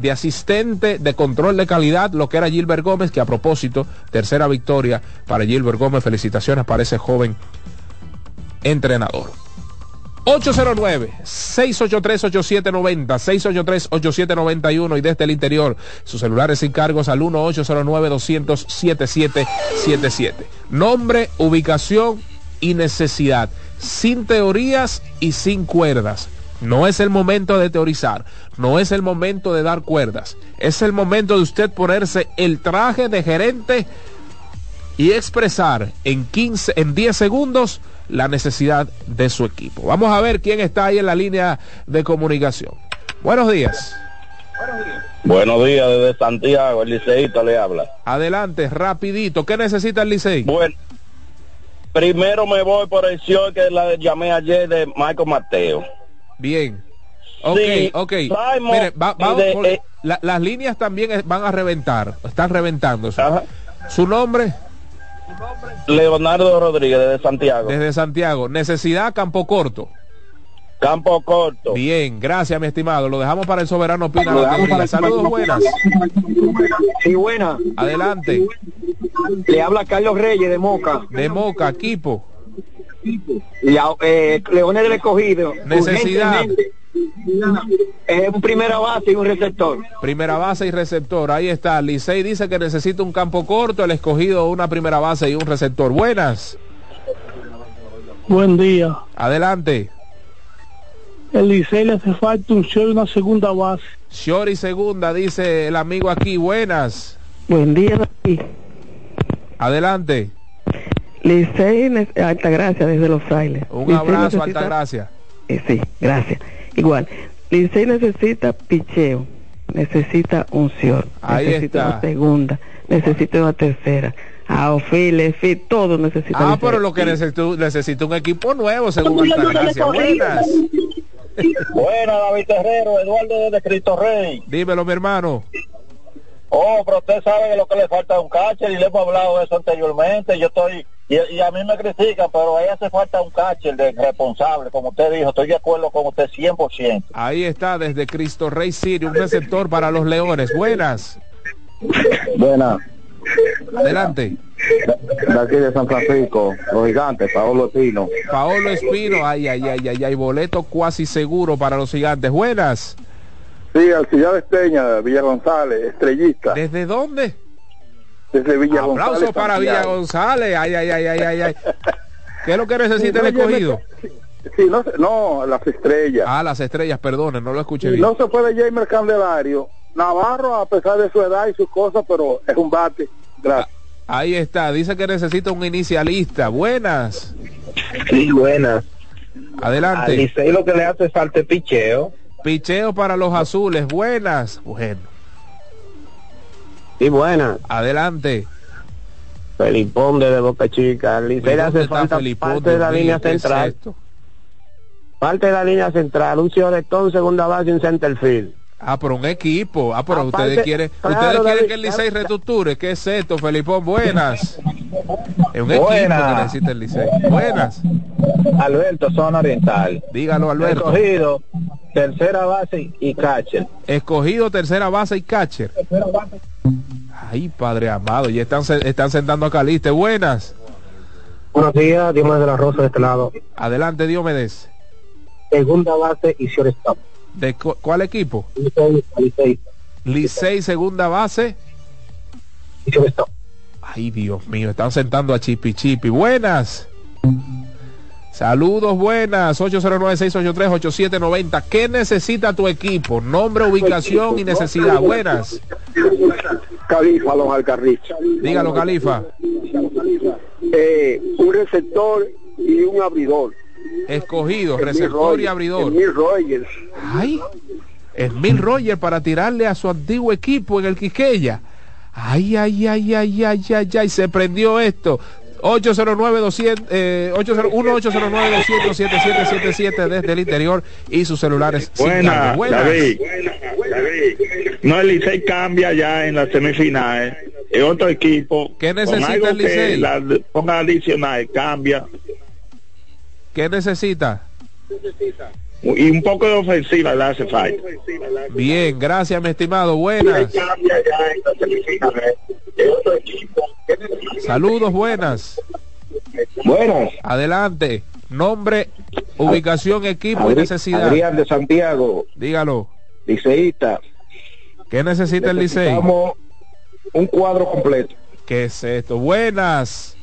de asistente de control de calidad, lo que era Gilbert Gómez, que a propósito, tercera victoria para Gilbert Gómez, felicitaciones para ese joven entrenador. 809-683-8790, 683-8791 y desde el interior, sus celulares sin cargos al 1-809-200-7777. Nombre, ubicación y necesidad, sin teorías y sin cuerdas. No es el momento de teorizar, no es el momento de dar cuerdas, es el momento de usted ponerse el traje de gerente y expresar en 15, en 10 segundos la necesidad de su equipo. Vamos a ver quién está ahí en la línea de comunicación. Buenos días. Buenos días, desde Santiago, el liceísta le habla. Adelante, rapidito. ¿Qué necesita el licey? Bueno, primero me voy por el show que la llamé ayer de Michael Mateo. Bien. Ok, ok. Mire, eh, las líneas también van a reventar, están reventándose. ¿Su nombre? Leonardo Rodríguez desde Santiago. Desde Santiago. Necesidad Campo Corto. Campo Corto. Bien, gracias mi estimado. Lo dejamos para el soberano Pina. Saludos buenas. Sí, buenas. Adelante. Le habla Carlos Reyes de Moca. De Moca, equipo. Eh, Leones del Escogido. Necesidad. Es un primera base y un receptor. Primera base y receptor, ahí está. Licey dice que necesita un campo corto, el escogido una primera base y un receptor. Buenas. Buen día. Adelante. El Licey le hace falta un short y una segunda base. Short y segunda, dice el amigo aquí. Buenas. Buen día, Adelante. Licey, Altagracia, desde Los Frailes. Un abrazo, Altagracia. Eh, sí, gracias. Igual, Licey necesita picheo, necesita unción, necesita una segunda, necesita una tercera. A Ofile, todo necesita. Ah, pero lo que necesito, necesito un equipo nuevo, según Altagracia. Buenas. Buenas, David Terrero, Eduardo de Cristo Rey. Dímelo, mi hermano. Oh, pero usted sabe lo que le falta a un catcher y le hemos hablado de eso anteriormente. Yo estoy, y, a mí me critican, pero ahí hace falta un catcher de responsable, como usted dijo. Estoy de acuerdo con usted 100%. Ahí está, desde Cristo Rey City, un receptor para los Leones. Buenas. Buenas. Adelante. De aquí de San Francisco, los gigantes, Paolo Espino. Paolo Espino, ay, ay, ay, ay, ay, boleto cuasi seguro para los gigantes. Buenas. Sí, Ciudad Esteña, Villa González, estrellista. ¿Desde dónde? Desde Villa González. Aplauso para Villa González. Ay, ay, ay, ay, ay, ay. ¿Qué es lo que necesita el escogido? Sí, no, no, las estrellas. Ah, las estrellas, perdone, no lo escuché bien. No se puede Jamer Candelario. Navarro, a pesar de su edad y sus cosas, pero es un bate. Gracias. Ahí está, dice que necesita un inicialista. Buenas. Sí, buenas. Adelante. A lo que le hace falta picheo. Picheo para los azules. Buenas. Bueno. Sí, buenas. Adelante. Felipón de Boca Chica. Licey le hace falta parte de la línea central. parte de la línea central. Un Cioretón, segunda base y un centerfield. Ah, por un equipo. Ah, pero ustedes quieren, ustedes quieren que el Licey reestructure. ¿Qué es esto, Felipón? Buenas. Es un equipo que necesita el Licey. Buenas. Alberto, zona oriental. Dígalo, Alberto. Escogido, tercera base y catcher. Escogido, tercera base y catcher. Ay, padre amado, ya están, están sentando a Caliste. Buenas. Buenos días, Diomedes de la Rosa de este lado. Adelante, Diomedes. Segunda base y shortstop. ¿De cuál equipo? Licey. segunda base. Ay, Dios mío, están sentando a Chipi Chipi. Buenas. Saludos, buenas. 809-683-8790. ¿Qué necesita tu equipo? Nombre, ubicación y necesidad. Buenas. Califa, los Alcarrichos. Dígalo, Califa. Eh, un receptor y un abridor. Escogido, receptor y abridor. Mil Rogers. Ay, es Mil Rogers para tirarle a su antiguo equipo en el Quiqueya. Ay, ay, ay, ay, ay, ay, ay, se prendió esto. 809 200 eh, 809 200 desde el interior y sus celulares Buena, David, no el Licey cambia ya en las semifinales es otro equipo. ¿qué necesita el Licey? La, ponga adicional cambia. ¿Qué necesita? Y un poco de ofensiva le hace falta. Bien, gracias, mi estimado. Buenas. Saludos, buenas. Buenas. Adelante. Nombre, ubicación, equipo y necesidad. Adrián de Santiago. Dígalo. Liceísta. ¿Qué necesita el liceo? un cuadro completo. ¿Qué es esto? Buenas.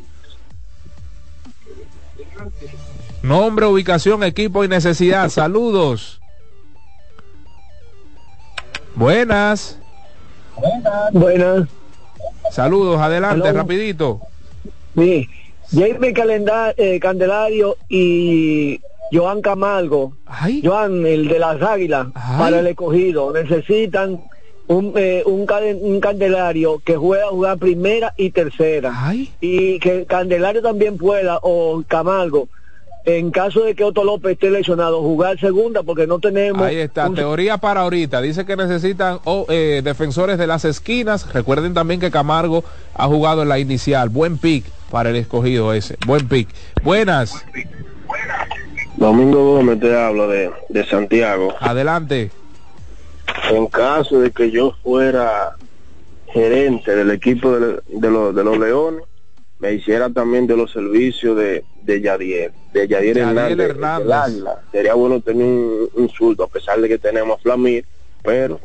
Nombre, ubicación, equipo y necesidad. Saludos. Buenas. Buenas. Saludos, adelante, rapidito. Sí, Jaime eh, Candelario y Joan Camargo. Joan, el de las águilas, para el escogido. Necesitan un, eh, un, un, Candelario que juega jugar primera y tercera. Y que Candelario también pueda, o Camargo, en caso de que Otto López esté lesionado, jugar segunda porque no tenemos... Ahí está, teoría para ahorita. Dice que necesitan oh, eh, defensores de las esquinas. Recuerden también que Camargo ha jugado en la inicial. Buen pick para el escogido ese. Buen pick. Buenas. Domingo Gómez te hablo de, de Santiago. Adelante. En caso de que yo fuera gerente del equipo de, de los Leones, me hiciera también de los servicios de, de Yadier, de Yadier, Hernández, Sería bueno tener un, un, a pesar de que tenemos Flamir, pero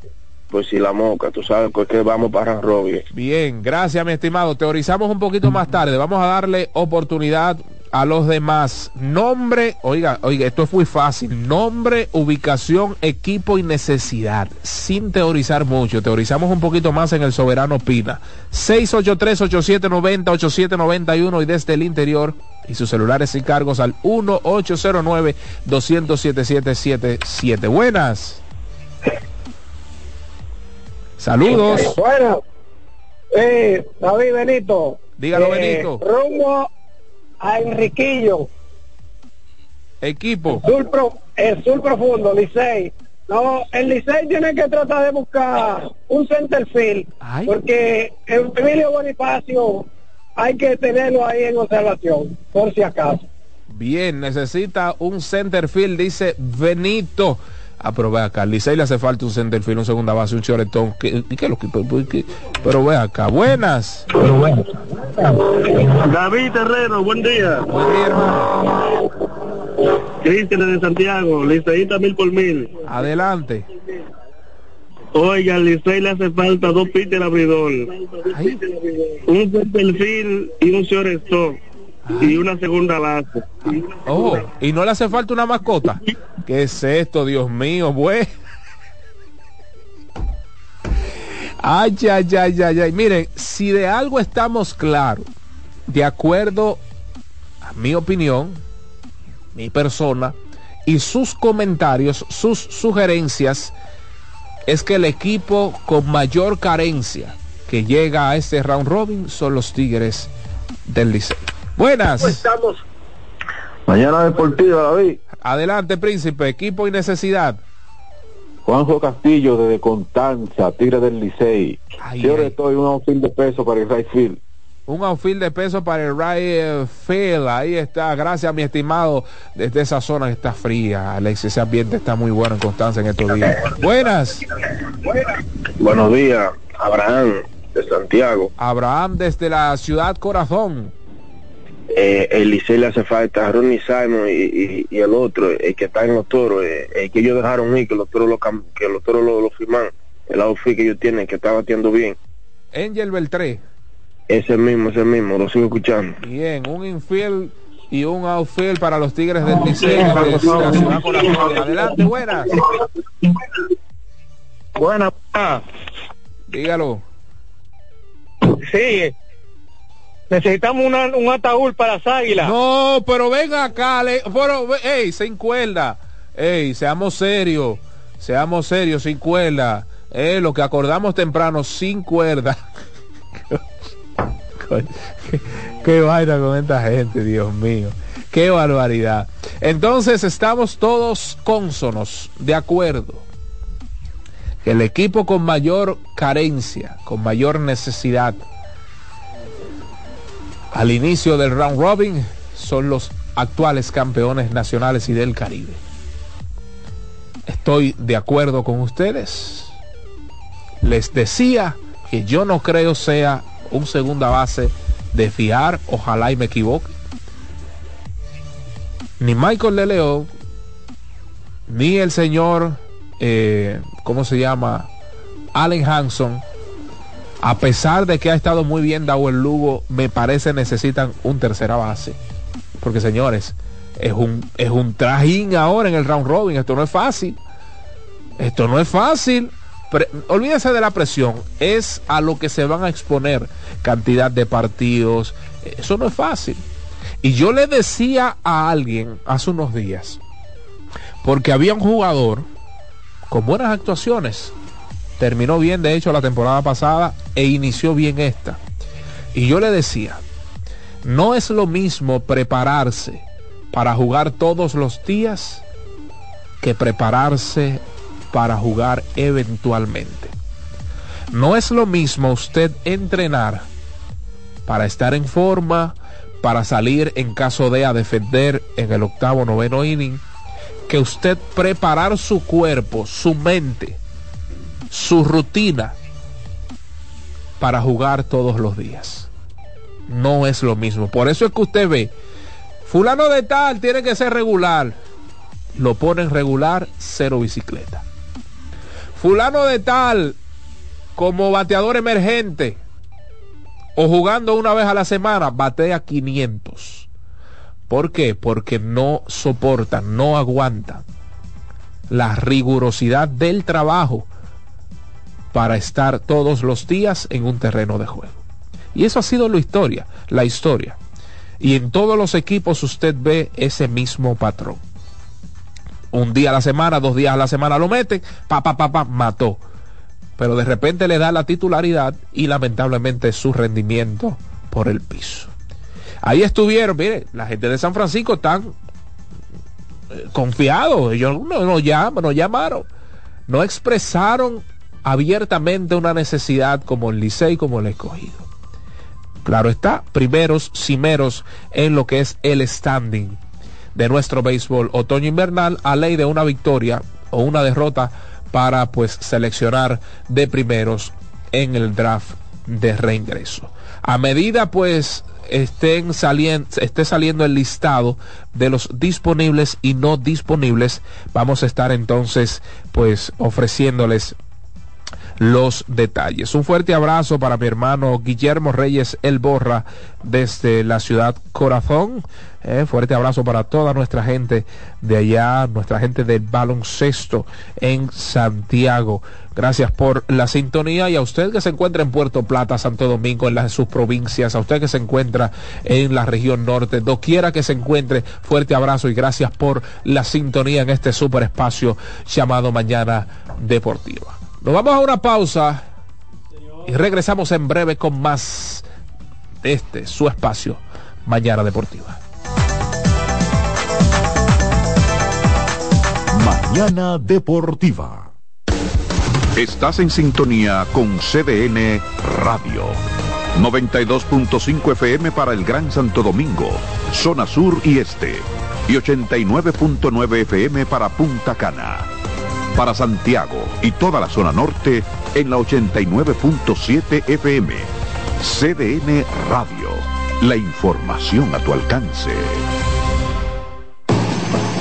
pues si la moca, tú sabes pues que vamos para Robbie. Bien, gracias mi estimado. Teorizamos un poquito más tarde. Vamos a darle oportunidad a los demás. Nombre, oiga, oiga, esto es muy fácil. Nombre, ubicación, equipo y necesidad. Sin teorizar mucho. Teorizamos un poquito más en el Soberano Pina. 683-8790-8791 y desde el interior y sus celulares y cargos al 1809-207-777. Buenas. Saludos. Bueno, eh, David Benito. Dígalo, eh, Benito. Rumbo a Enriquillo. Equipo. El sur, profundo, Licey. No, el Licey tiene que tratar de buscar un centerfield, porque Emilio Bonifacio hay que tenerlo ahí en observación, por si acaso. Bien, necesita un centerfield, dice Benito. Ah, pero ve acá, Licey le hace falta un centerfield, un segunda base, un choretón. ¿Qué, qué lo que, pero, ve acá, buenas. David Terreno, buen día. Buen día, hermano. Cristian de Santiago, Liceíta mil por mil. Adelante. Oiga, al Licey le hace falta dos pitcher abridor. Un centerfield y un shortstop y una segunda base. Oh, y no le hace falta una mascota. ¿Qué es esto, Dios mío, güey? Ay, ay, ay, ay, ay. Miren, si de algo estamos claros, de acuerdo a mi opinión, mi persona, y sus comentarios, sus sugerencias, es que el equipo con mayor carencia que llega a este round robin son los Tigres del Liceo. Buenas. estamos? Mañana Deportiva, David. Adelante, príncipe. Equipo y necesidad. Juanjo Castillo desde Constanza, Tigre del Licey. Yo estoy un outfield de peso para el right field. Un outfield de peso para el right field. Ahí está. Gracias, mi estimado. Desde esa zona que está fría. Alex, ese ambiente está muy bueno en Constanza en estos días. Buenas. Buenos días, Abraham de Santiago. Abraham desde la ciudad Corazón eh, el Licey le hace falta Ronnie Simon y, el otro, el que está en los toros, eh, el que ellos dejaron ir, que los toros lo, que los toros lo, firman, el outfit que ellos tienen, que está batiendo bien. Angel Beltré. Ese mismo, ese mismo, lo sigo escuchando. Bien, un infield y un outfield para los Tigres del Licey Adelante, buenas. Buenas. Dígalo. Sí, Necesitamos un ataúd para las águilas. No, pero venga acá, le, pero, ey, sin cuerda. Ey, seamos serios, seamos serios, sin cuerda. Eh, lo que acordamos temprano, sin cuerda. qué, qué vaina con esta gente, Dios mío. Qué barbaridad. Entonces estamos todos cónsonos, de acuerdo. El equipo con mayor carencia, con mayor necesidad, al inicio del round robin son los actuales campeones nacionales y del Caribe. Estoy de acuerdo con ustedes. Les decía que yo no creo sea un segunda base de fiar, ojalá y me equivoque. Ni Michael de León, ni el señor, eh, ¿cómo se llama? Allen Hanson a pesar de que ha estado muy bien dado el Lugo, me parece necesitan un tercera base. Porque señores, es un, es un trajín ahora en el round robin. Esto no es fácil. Esto no es fácil. olvídense de la presión. Es a lo que se van a exponer. Cantidad de partidos. Eso no es fácil. Y yo le decía a alguien hace unos días, porque había un jugador con buenas actuaciones terminó bien de hecho la temporada pasada e inició bien esta. Y yo le decía, no es lo mismo prepararse para jugar todos los días que prepararse para jugar eventualmente. No es lo mismo usted entrenar para estar en forma, para salir en caso de a defender en el octavo, noveno inning, que usted preparar su cuerpo, su mente, su rutina para jugar todos los días. No es lo mismo. Por eso es que usted ve, fulano de tal tiene que ser regular. Lo ponen regular, cero bicicleta. Fulano de tal, como bateador emergente, o jugando una vez a la semana, batea 500. ¿Por qué? Porque no soportan, no aguantan la rigurosidad del trabajo para estar todos los días en un terreno de juego. Y eso ha sido la historia, la historia. Y en todos los equipos usted ve ese mismo patrón. Un día a la semana, dos días a la semana lo mete, pa, pa, mató. Pero de repente le da la titularidad y lamentablemente su rendimiento por el piso. Ahí estuvieron, mire, la gente de San Francisco están eh, confiados. Ellos no, no, llaman, no llamaron no expresaron abiertamente una necesidad como el Licey, como el escogido. Claro está, primeros, cimeros en lo que es el standing de nuestro béisbol otoño-invernal a ley de una victoria o una derrota para pues seleccionar de primeros en el draft de reingreso. A medida pues estén saliendo, esté saliendo el listado de los disponibles y no disponibles, vamos a estar entonces pues ofreciéndoles los detalles. Un fuerte abrazo para mi hermano Guillermo Reyes El Borra desde la ciudad Corazón. Eh, fuerte abrazo para toda nuestra gente de allá, nuestra gente del baloncesto en Santiago. Gracias por la sintonía y a usted que se encuentra en Puerto Plata, Santo Domingo, en las, sus provincias, a usted que se encuentra en la región norte, doquiera que se encuentre, fuerte abrazo y gracias por la sintonía en este super espacio llamado Mañana Deportiva. Nos vamos a una pausa y regresamos en breve con más de este, su espacio, Mañana Deportiva. Mañana Deportiva. Estás en sintonía con CDN Radio. 92.5 FM para el Gran Santo Domingo, zona sur y este. Y 89.9 FM para Punta Cana para Santiago y toda la zona norte en la 89.7 FM. CDN Radio. La información a tu alcance.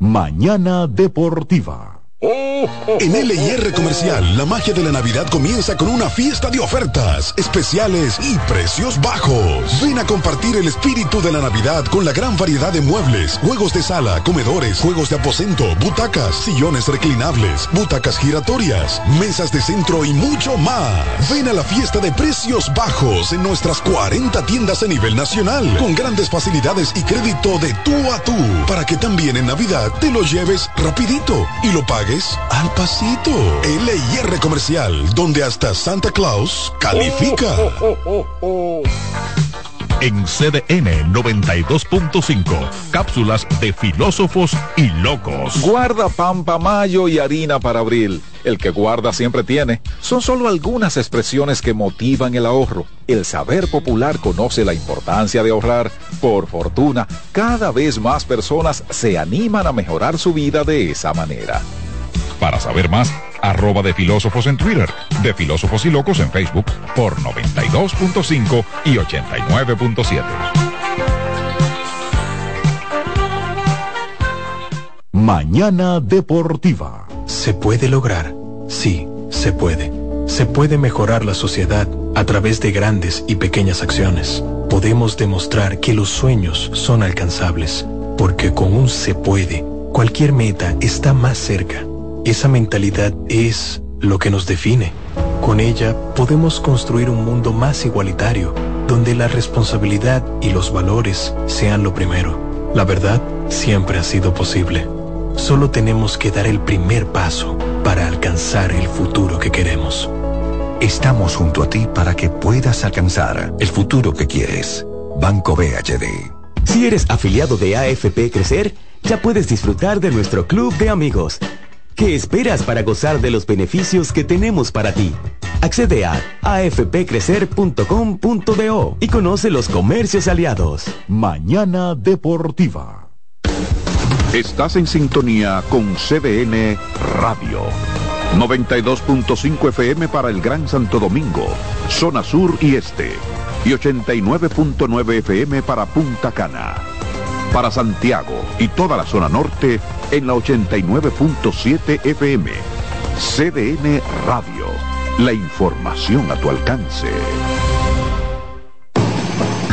Mañana Deportiva. En LIR Comercial, la magia de la Navidad comienza con una fiesta de ofertas, especiales y precios bajos. Ven a compartir el espíritu de la Navidad con la gran variedad de muebles, juegos de sala, comedores, juegos de aposento, butacas, sillones reclinables, butacas giratorias, mesas de centro y mucho más. Ven a la fiesta de precios bajos en nuestras 40 tiendas a nivel nacional, con grandes facilidades y crédito de tú a tú, para que también en Navidad te lo lleves rapidito y lo pagues al pasito. LIR Comercial, donde hasta Santa Claus califica. en CDN 92.5, cápsulas de filósofos y locos. Guarda pampa mayo y harina para abril. El que guarda siempre tiene. Son solo algunas expresiones que motivan el ahorro. El saber popular conoce la importancia de ahorrar. Por fortuna, cada vez más personas se animan a mejorar su vida de esa manera. Para saber más, arroba de filósofos en Twitter, de filósofos y locos en Facebook por 92.5 y 89.7. Mañana Deportiva. Se puede lograr. Sí, se puede. Se puede mejorar la sociedad a través de grandes y pequeñas acciones. Podemos demostrar que los sueños son alcanzables porque con un se puede, cualquier meta está más cerca. Esa mentalidad es lo que nos define. Con ella podemos construir un mundo más igualitario, donde la responsabilidad y los valores sean lo primero. La verdad siempre ha sido posible. Solo tenemos que dar el primer paso para alcanzar el futuro que queremos. Estamos junto a ti para que puedas alcanzar el futuro que quieres. Banco BHD. Si eres afiliado de AFP Crecer, ya puedes disfrutar de nuestro club de amigos. ¿Qué esperas para gozar de los beneficios que tenemos para ti? Accede a afpcrecer.com.do y conoce los comercios aliados. Mañana Deportiva. Estás en sintonía con CDN Radio. 92.5 FM para el Gran Santo Domingo, zona sur y este. Y 89.9 FM para Punta Cana. Para Santiago y toda la zona norte en la 89.7 FM. CDN Radio. La información a tu alcance.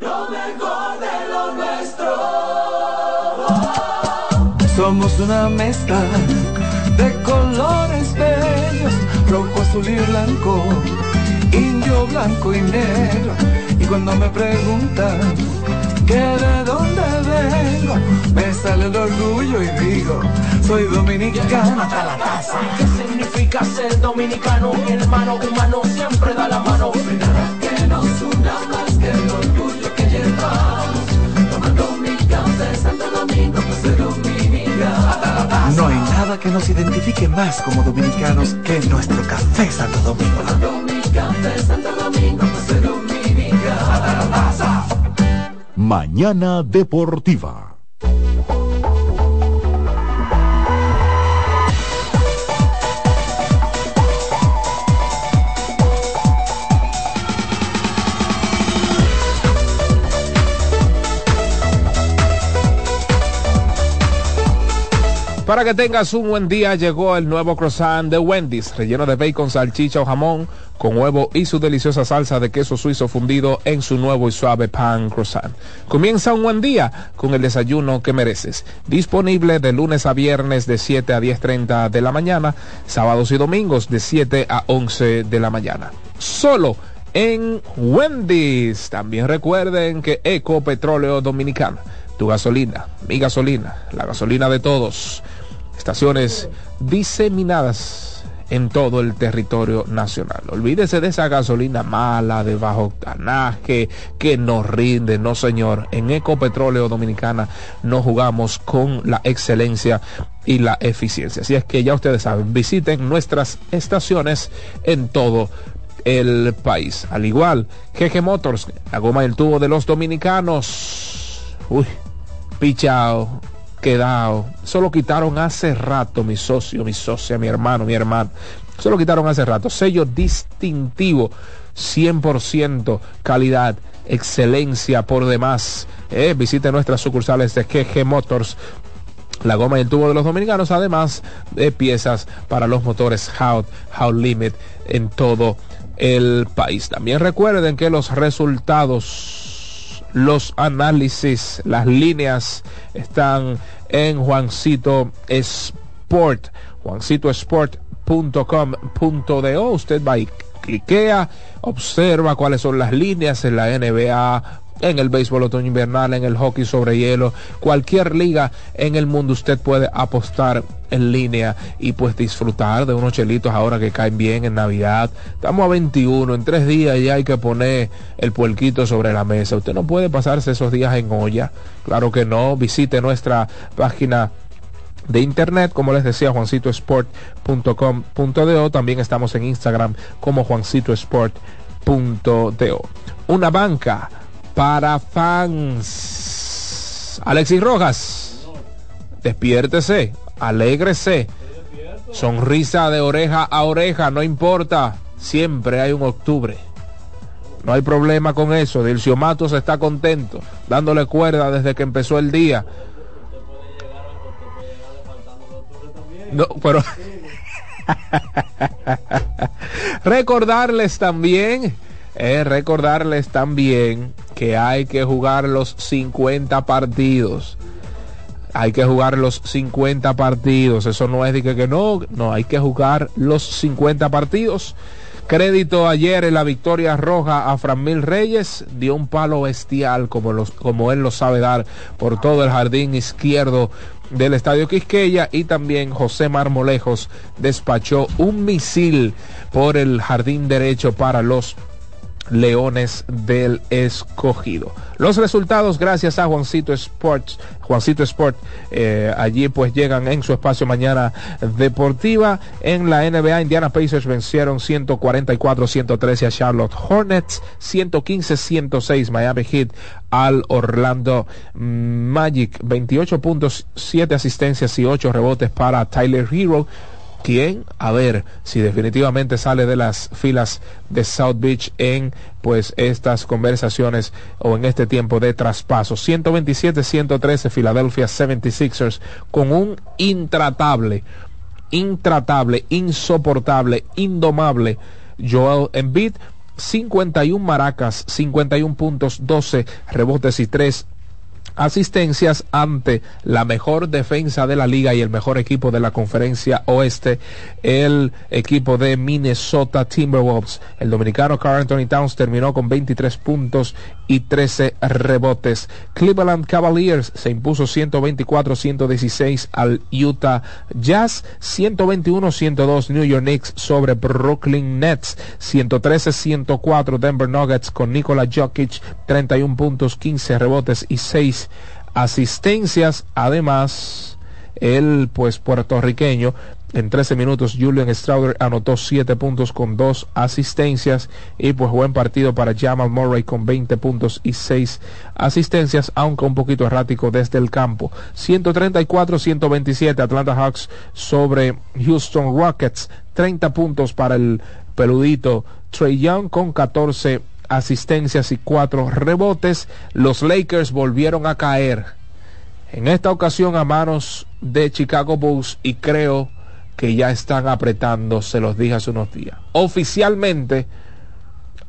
Lo mejor de lo nuestro. Somos una mezcla de colores bellos, rojo, azul y blanco, indio, blanco y negro. Y cuando me preguntan que de dónde vengo, me sale el orgullo y digo, soy dominicano hasta la taza. ¿Qué significa ser dominicano? Mi hermano humano siempre da la mano. Que nos una No hay nada que nos identifique más como dominicanos que nuestro café Santo Domingo. Tomando mi Para que tengas un buen día, llegó el nuevo croissant de Wendy's, relleno de bacon, salchicha o jamón, con huevo y su deliciosa salsa de queso suizo fundido en su nuevo y suave pan croissant. Comienza un buen día con el desayuno que mereces. Disponible de lunes a viernes de 7 a 10.30 de la mañana, sábados y domingos de 7 a 11 de la mañana. Solo en Wendy's. También recuerden que Eco Petróleo Dominicana, tu gasolina, mi gasolina, la gasolina de todos. Estaciones diseminadas en todo el territorio nacional. Olvídese de esa gasolina mala, de bajo octanaje, que no rinde, no señor. En Ecopetróleo Dominicana no jugamos con la excelencia y la eficiencia. Así es que ya ustedes saben, visiten nuestras estaciones en todo el país. Al igual que G Motors, la goma y el tubo de los dominicanos. Uy, pichao, quedado. Eso lo quitaron hace rato, mi socio, mi socia, mi hermano, mi hermano. Eso lo quitaron hace rato. Sello distintivo, 100% calidad, excelencia por demás. Eh, visite nuestras sucursales de GG Motors. La goma y el tubo de los dominicanos, además de piezas para los motores How, How Limit en todo el país. También recuerden que los resultados los análisis, las líneas están en Juancito Sport, juancitosport.com.do. Usted va y cliquea, observa cuáles son las líneas en la NBA, en el béisbol otoño invernal, en el hockey sobre hielo, cualquier liga en el mundo usted puede apostar en línea y pues disfrutar de unos chelitos ahora que caen bien en Navidad. Estamos a 21, en tres días ya hay que poner el puerquito sobre la mesa. Usted no puede pasarse esos días en olla, claro que no. Visite nuestra página de internet, como les decía, juancitosport.com.do. También estamos en Instagram como juancitosport.do. Una banca para fans. Alexis Rojas. despiértese, alégrese, sonrisa de oreja a oreja, no importa, siempre hay un octubre. No hay problema con eso. Dilcio Matos está contento, dándole cuerda desde que empezó el día. No, pero recordarles también, eh, recordarles también que hay que jugar los 50 partidos. Hay que jugar los 50 partidos. Eso no es de que, no, no, hay que jugar los 50 partidos. Crédito ayer en la victoria roja a Framil Reyes, dio un palo bestial como, los, como él lo sabe dar por todo el jardín izquierdo del Estadio Quisqueya y también José Marmolejos despachó un misil por el jardín derecho para los Leones del Escogido. Los resultados gracias a Juancito Sports, Juancito Sport, eh, allí pues llegan en su espacio mañana deportiva. En la NBA, Indiana Pacers vencieron 144-113 a Charlotte Hornets, 115-106 Miami Heat al Orlando Magic, 28 puntos, 7 asistencias y 8 rebotes para Tyler Hero quién, a ver si definitivamente sale de las filas de South Beach en pues estas conversaciones o en este tiempo de traspaso. 127-113 Philadelphia 76ers con un intratable, intratable, insoportable, indomable Joel Embiid 51 maracas, 51 puntos, 12 rebotes y 3 asistencias ante la mejor defensa de la liga y el mejor equipo de la conferencia oeste, el equipo de Minnesota Timberwolves. El dominicano Carl Anthony Towns terminó con 23 puntos y 13 rebotes. Cleveland Cavaliers se impuso 124-116 al Utah Jazz, 121-102 New York Knicks sobre Brooklyn Nets, 113-104 Denver Nuggets con Nikola Jokic, 31 puntos, 15 rebotes y 6 asistencias. Además, el pues puertorriqueño en 13 minutos, Julian Strouder anotó 7 puntos con 2 asistencias y pues buen partido para Jamal Murray con 20 puntos y 6 asistencias, aunque un poquito errático desde el campo. 134-127 Atlanta Hawks sobre Houston Rockets, 30 puntos para el peludito Trey Young con 14 asistencias y 4 rebotes. Los Lakers volvieron a caer en esta ocasión a manos de Chicago Bulls y creo que ya están apretando, se los dije hace unos días. Oficialmente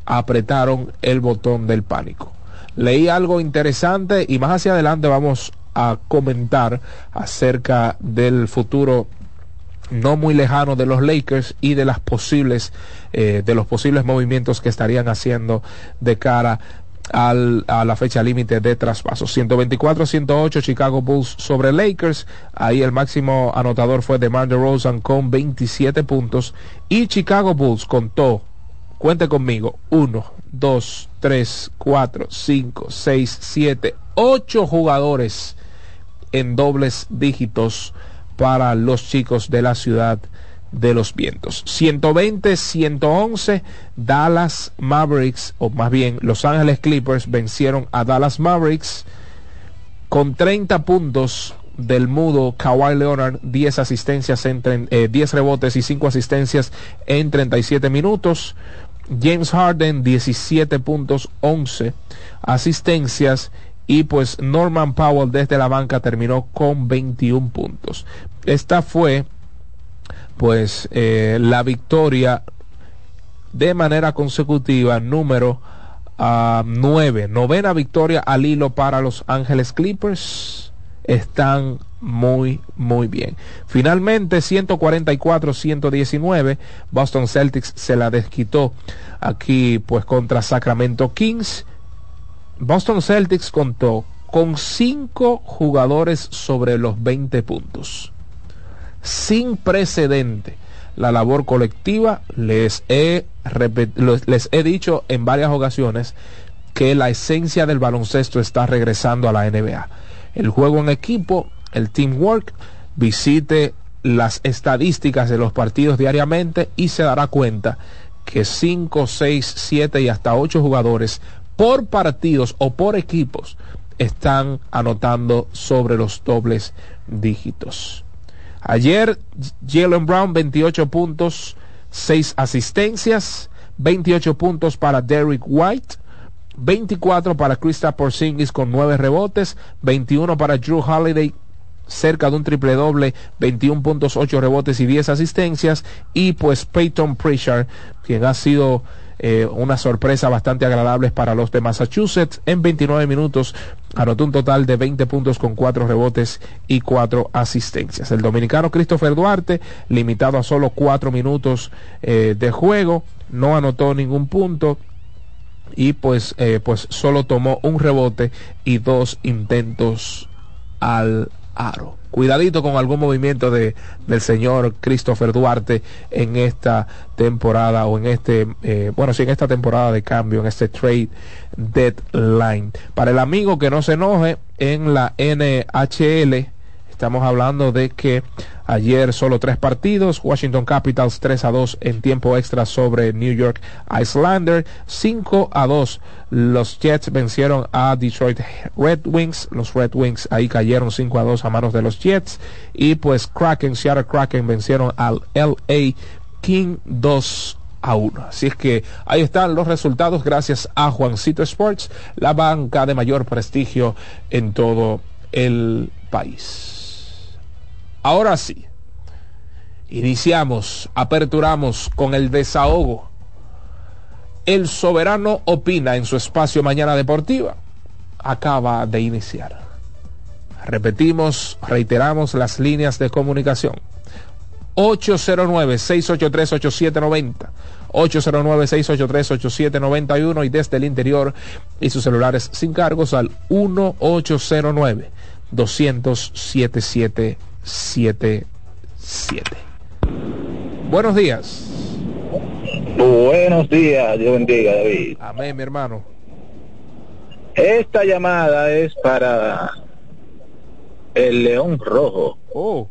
apretaron el botón del pánico. Leí algo interesante y más hacia adelante vamos a comentar acerca del futuro no muy lejano de los Lakers y de las posibles eh, de los posibles movimientos que estarían haciendo de cara al, a la fecha límite de traspaso. 124-108 Chicago Bulls sobre Lakers. Ahí el máximo anotador fue DeMar DeRozan con 27 puntos. Y Chicago Bulls contó, cuente conmigo, 1, 2, 3, 4, 5, 6, 7, 8 jugadores en dobles dígitos para los chicos de la ciudad de los vientos. 120-111 Dallas Mavericks, o más bien Los Ángeles Clippers vencieron a Dallas Mavericks con 30 puntos del mudo Kawhi Leonard, 10 asistencias en 10 eh, rebotes y 5 asistencias en 37 minutos. James Harden 17 puntos, 11 asistencias y pues Norman Powell desde la banca terminó con 21 puntos. Esta fue pues eh, la victoria de manera consecutiva número uh, 9, novena victoria al hilo para los Ángeles Clippers. Están muy, muy bien. Finalmente, 144-119, Boston Celtics se la desquitó aquí pues contra Sacramento Kings. Boston Celtics contó con cinco jugadores sobre los 20 puntos sin precedente. La labor colectiva, les he, les he dicho en varias ocasiones que la esencia del baloncesto está regresando a la NBA. El juego en equipo, el teamwork, visite las estadísticas de los partidos diariamente y se dará cuenta que 5, 6, 7 y hasta 8 jugadores por partidos o por equipos están anotando sobre los dobles dígitos. Ayer, Jalen Brown, 28 puntos, 6 asistencias, 28 puntos para Derrick White, 24 para Krista Porzingis con 9 rebotes, 21 para Drew Holiday cerca de un triple doble, 21 puntos, 8 rebotes y 10 asistencias. Y pues Peyton Pritchard, quien ha sido eh, una sorpresa bastante agradable para los de Massachusetts. En 29 minutos anotó un total de 20 puntos con 4 rebotes y 4 asistencias. El dominicano Christopher Duarte, limitado a solo 4 minutos eh, de juego, no anotó ningún punto y pues, eh, pues solo tomó un rebote y dos intentos al Cuidadito con algún movimiento de, del señor Christopher Duarte en esta temporada o en este, eh, bueno, sí, en esta temporada de cambio, en este trade deadline. Para el amigo que no se enoje, en la NHL estamos hablando de que Ayer solo tres partidos, Washington Capitals 3 a 2 en tiempo extra sobre New York Islander, 5 a 2 los Jets vencieron a Detroit Red Wings, los Red Wings ahí cayeron 5 a 2 a manos de los Jets y pues Kraken, Seattle Kraken vencieron al LA King 2 a 1. Así es que ahí están los resultados gracias a Juancito Sports, la banca de mayor prestigio en todo el país. Ahora sí, iniciamos, aperturamos con el desahogo. El soberano opina en su espacio Mañana Deportiva. Acaba de iniciar. Repetimos, reiteramos las líneas de comunicación. 809-683-8790. 809-683-8791 y desde el interior y sus celulares sin cargos al 1809 200 77. Buenos días. Buenos días, Dios bendiga, David. Amén, mi hermano. Esta llamada es para el León Rojo. Oh.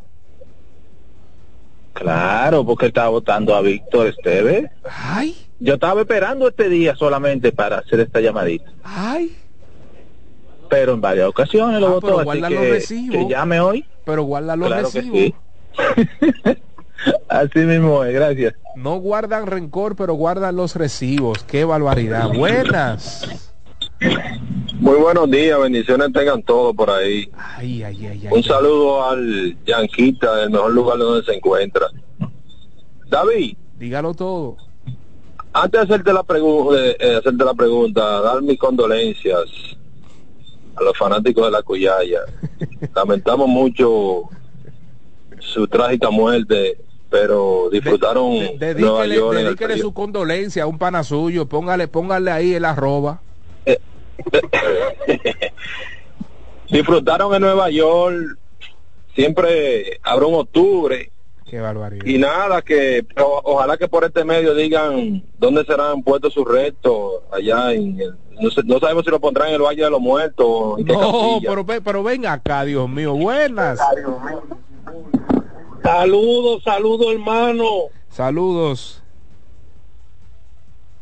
Claro, porque estaba votando a Víctor Esteve. Ay. Yo estaba esperando este día solamente para hacer esta llamadita. Ay. Pero en varias ocasiones lo ah, votó, así que, que llame hoy pero guarda los recibos. Así mismo es, gracias. No guardan rencor, pero guardan los recibos. Qué barbaridad. Buenas. Muy buenos días, bendiciones tengan todos por ahí. Ay, ay, ay, Un saludo al Yanquita, el mejor lugar donde se encuentra. David. Dígalo todo. Antes de hacerte la, eh, hacerte la pregunta, dar mis condolencias a los fanáticos de la Cuyaya. Lamentamos mucho su trágica muerte, pero disfrutaron de, Nueva York. Dedíquele su condolencia a un pana suyo, póngale, póngale ahí el arroba. Eh, disfrutaron en Nueva York, siempre habrá un octubre. Qué barbaridad. Y nada, que ojalá que por este medio digan dónde serán puestos sus restos allá en el no, sabemos si lo pondrán en el Valle de los Muertos. No, pero, pero ven acá, Dios mío, buenas. Saludos, saludos, hermano. Saludos.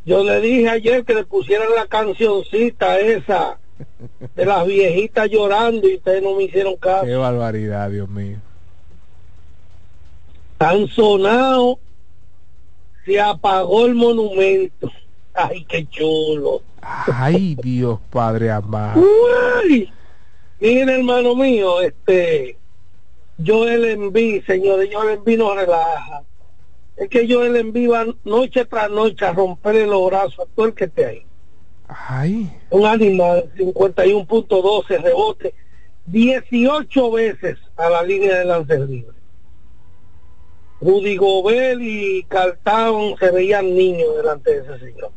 Yo le dije ayer que le pusieran la cancioncita esa de las viejitas llorando y ustedes no me hicieron caso. Qué barbaridad, Dios mío. Tan sonado, se apagó el monumento. Ay, qué chulo. Ay, Dios Padre amado. Uy, miren, hermano mío, este, Joel Enví, señor, Joel Enví no relaja. Es que Joel Enví va noche tras noche a romperle los brazos a todo el que esté ahí. Ay. Un animal, 51.12 rebote, 18 veces a la línea de lances libre. Rudy Gobel y Cartón se veían niños delante de ese señor.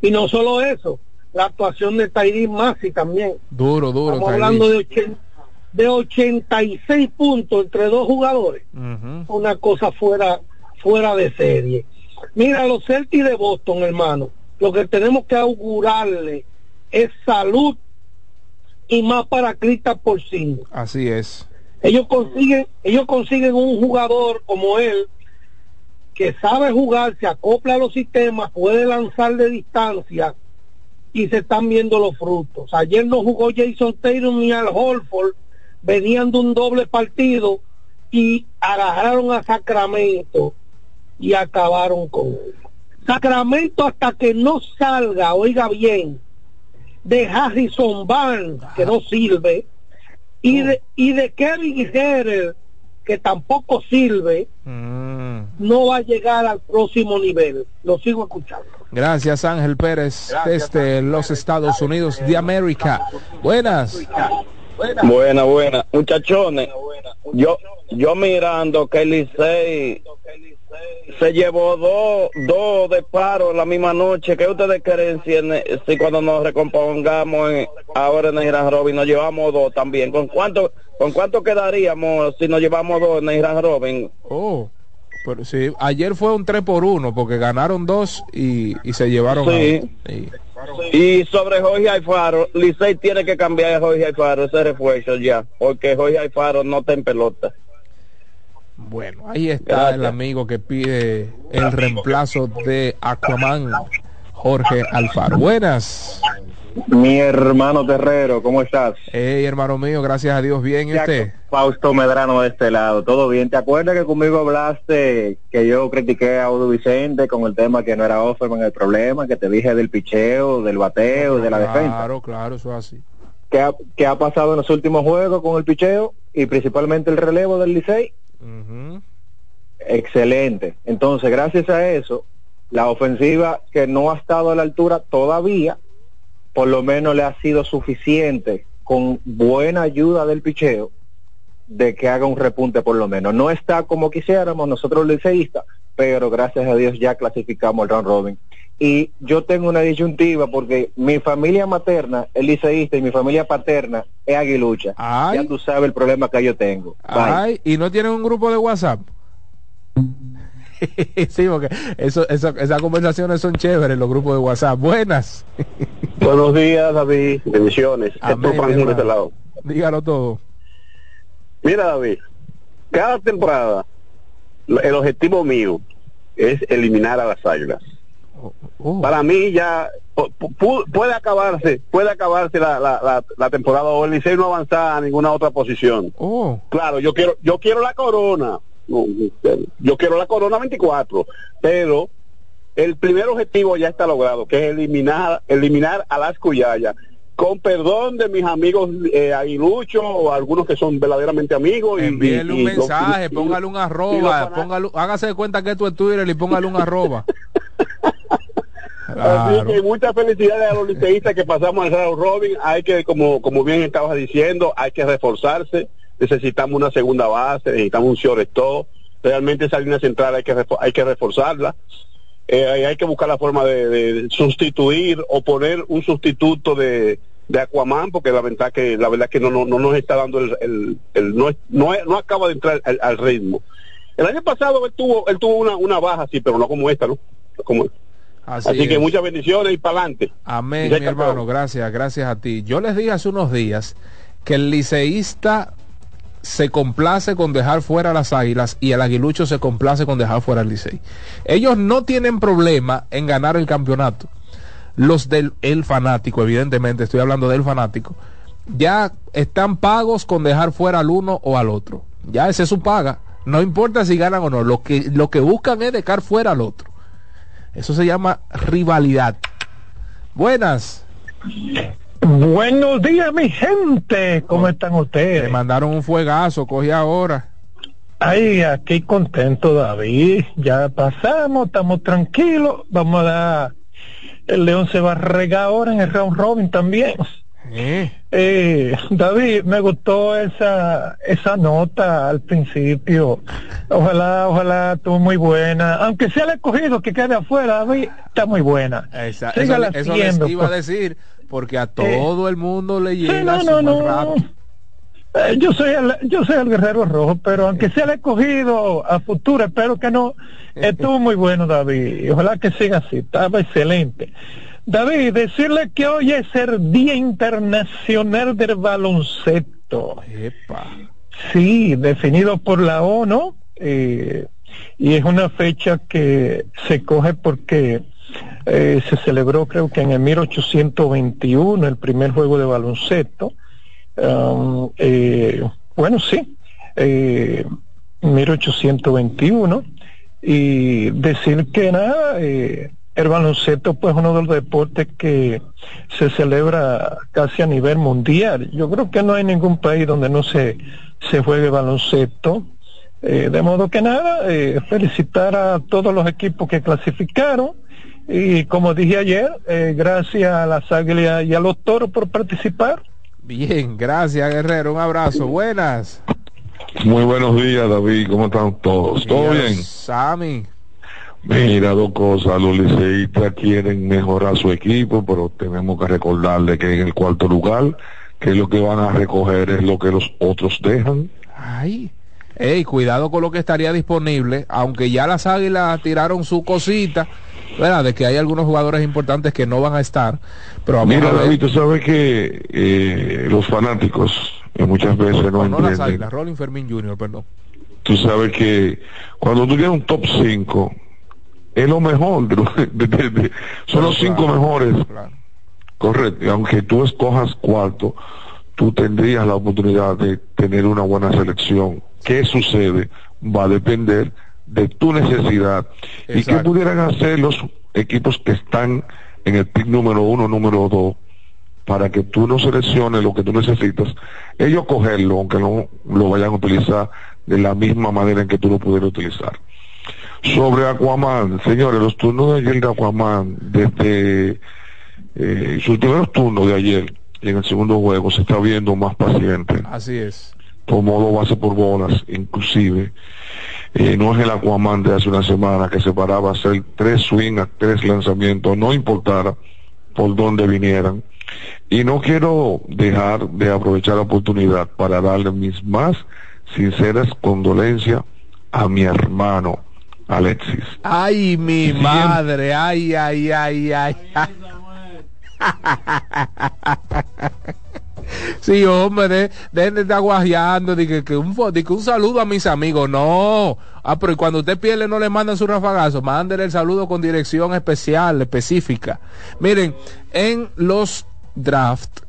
Y no solo eso, la actuación de Tyree Maxi también. Duro, duro. Estamos hablando de, de 86 puntos entre dos jugadores. Una cosa fuera, fuera de serie. Mira, los Celtics de Boston, hermano, lo que tenemos que augurarle es salud y más para Crista por sí. Así es. Ellos consiguen, ellos consiguen un jugador como él que sabe jugar, se acopla a los sistemas, puede lanzar de distancia y se están viendo los frutos. Ayer no jugó Jason Taylor ni al Holford, venían de un doble partido y agarraron a Sacramento y acabaron con él. Sacramento hasta que no salga, oiga bien, de Harrison Barnes, que no sirve, y de, y de Kevin Herrer, que tampoco sirve, mm. no va a llegar al próximo nivel. Lo sigo escuchando. Gracias Ángel Pérez desde los Estados Unidos de América. Buenas. Buena, buena. Muchachones, yo, yo mirando que el Licey se llevó dos dos de paro la misma noche. ¿Qué ustedes creen si, si cuando nos recompongamos ahora en el Gran Robin nos llevamos dos también? ¿Con cuánto con cuánto quedaríamos si nos llevamos dos en el Gran Robin? Oh, pero sí, ayer fue un 3 por 1 porque ganaron dos y, y se llevaron sí. Y sobre Jorge Alfaro, Licey tiene que cambiar a Jorge Alfaro ese refuerzo ya, porque Jorge Alfaro no está en pelota. Bueno, ahí está el amigo que pide el reemplazo de Aquaman, Jorge Alfaro. Buenas. Mi hermano Terrero, ¿cómo estás? Hey, hermano mío, gracias a Dios, bien, ¿y usted? Fausto Medrano de este lado, todo bien. ¿Te acuerdas que conmigo hablaste que yo critiqué a Audo Vicente con el tema que no era Offerman el problema, que te dije del picheo, del bateo, de la defensa? Claro, claro, eso es así. ¿Qué ha, ¿Qué ha pasado en los últimos juegos con el picheo y principalmente el relevo del Licey? Excelente. Entonces, gracias a eso, la ofensiva que no ha estado a la altura todavía, por lo menos le ha sido suficiente con buena ayuda del picheo de que haga un repunte por lo menos. No está como quisiéramos nosotros liceístas, pero gracias a Dios ya clasificamos el round robin. Y yo tengo una disyuntiva porque mi familia materna es liceísta y mi familia paterna es aguilucha. Ya tú sabes el problema que yo tengo. Ay, ¿y no tienen un grupo de WhatsApp? sí, porque eso, eso, esas conversaciones son chéveres, los grupos de WhatsApp. Buenas. Buenos días, David. Bendiciones. de este lado. Dígalo todo. Mira, David, cada temporada el objetivo mío es eliminar a las águilas Oh. Para mí ya puede acabarse, puede acabarse la, la, la, temporada o el no avanzar a ninguna otra posición. Oh. Claro, yo quiero, yo quiero la corona. yo quiero la corona 24, pero el primer objetivo ya está logrado, que es eliminar, eliminar a las Cuyayas. Con perdón de mis amigos eh, aguiluchos o algunos que son verdaderamente amigos. Envíenle un mensaje, póngale un arroba, póngale, hágase de cuenta que esto es Twitter y póngale un arroba. Así que muchas felicidades a los liceístas que pasamos al Real Robin. Hay que, como, como bien estabas diciendo, hay que reforzarse. Necesitamos una segunda base, necesitamos un short todo. Realmente esa línea central hay que, hay que reforzarla. Eh, hay que buscar la forma de, sustituir o poner un sustituto de, de Aquaman, porque la verdad que la verdad que no, no, no nos está dando el, el, no, no, no, acaba de entrar al, ritmo. El año pasado él tuvo, él tuvo una, una baja, sí, pero no como esta, ¿no? Como Así, que muchas bendiciones y para adelante. Amén, mi hermano. Gracias, gracias a ti. Yo les dije hace unos días que el liceísta se complace con dejar fuera las águilas y el aguilucho se complace con dejar fuera el licey. Ellos no tienen problema en ganar el campeonato. Los del el fanático, evidentemente, estoy hablando del fanático, ya están pagos con dejar fuera al uno o al otro. Ya ese es su paga. No importa si ganan o no. Lo que, lo que buscan es dejar fuera al otro. Eso se llama rivalidad. Buenas. Buenos días, mi gente. ¿Cómo están ustedes? Me mandaron un fuegazo, coge ahora. Ay, aquí contento, David. Ya pasamos, estamos tranquilos. Vamos a dar. El León se va a regar ahora en el round robin también. Eh, David, me gustó esa esa nota al principio. Ojalá, ojalá estuvo muy buena. Aunque sea el escogido que quede afuera, David, está muy buena. eso, les iba a decir, porque a eh, todo el mundo le llega no, no, eh, yo soy el, yo soy el guerrero rojo, pero aunque sea el escogido a futuro, espero que no. Estuvo muy bueno, David. Ojalá que siga así. Estaba excelente. David, decirle que hoy es el Día Internacional del Baloncesto. Sí, definido por la ONU. Eh, y es una fecha que se coge porque eh, se celebró creo que en el 1821 el primer juego de baloncesto. Um, eh, bueno, sí, 1821 y decir que nada, el baloncesto pues uno de los deportes que se celebra casi a nivel mundial. Yo creo que no hay ningún país donde no se, se juegue baloncesto. Eh, de modo que nada, eh, felicitar a todos los equipos que clasificaron y como dije ayer, eh, gracias a las águilas y a los toros por participar. Bien, gracias Guerrero, un abrazo, buenas. Muy buenos días David, ¿cómo están todos? ¿Todo bien? Sammy. Mira, dos cosas, los liceístas quieren mejorar su equipo, pero tenemos que recordarle que en el cuarto lugar, que lo que van a recoger es lo que los otros dejan. Ay, Ey, cuidado con lo que estaría disponible, aunque ya las águilas tiraron su cosita, ¿verdad? De que hay algunos jugadores importantes que no van a estar. Pero Mira, David, tú sabes que eh, los fanáticos eh, muchas veces no, no entienden. las águilas, Rolling Fermín Jr., perdón. Tú sabes que cuando tú tienes un top 5, es lo mejor, son los cinco mejores. Correcto, y aunque tú escojas cuarto, tú tendrías la oportunidad de tener una buena selección. Qué sucede va a depender de tu necesidad. Y qué pudieran hacer los equipos que están en el pick número uno, número dos, para que tú no selecciones lo que tú necesitas, ellos cogerlo, aunque no lo vayan a utilizar de la misma manera en que tú lo pudieras utilizar. Sobre Aquaman, señores, los turnos de ayer de Aquaman, desde eh, sus primeros turnos de ayer y en el segundo juego, se está viendo más paciente. Así es tomó dos bases por bolas, inclusive. Eh, no es el Aquaman de hace una semana que se paraba a hacer tres swings, tres lanzamientos, no importara por dónde vinieran. Y no quiero dejar de aprovechar la oportunidad para darle mis más sinceras condolencias a mi hermano Alexis. Ay, mi madre, ay, ay, ay, ay. Sí, hombre, de, de, estar guajeando, de que, un, un saludo a mis amigos. No. Ah, pero cuando usted pierde no le mandan su rafagazo, mándele el saludo con dirección especial, específica. Miren, en los draft,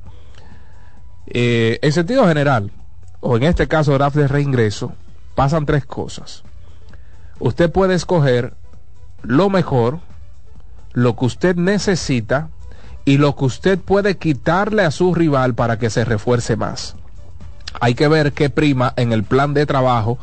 eh, en sentido general, o en este caso draft de reingreso, pasan tres cosas. Usted puede escoger lo mejor, lo que usted necesita, y lo que usted puede quitarle a su rival para que se refuerce más. Hay que ver qué prima en el plan de trabajo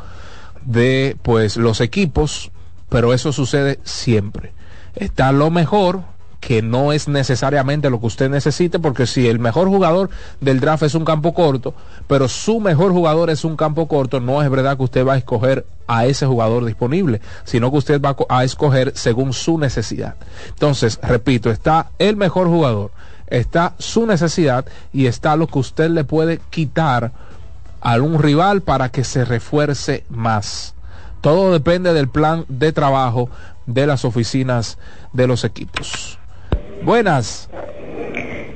de pues los equipos, pero eso sucede siempre. Está lo mejor, que no es necesariamente lo que usted necesite, porque si el mejor jugador del draft es un campo corto, pero su mejor jugador es un campo corto, no es verdad que usted va a escoger a ese jugador disponible, sino que usted va a escoger según su necesidad. Entonces, repito, está el mejor jugador, está su necesidad y está lo que usted le puede quitar a un rival para que se refuerce más. Todo depende del plan de trabajo de las oficinas de los equipos. Buenas.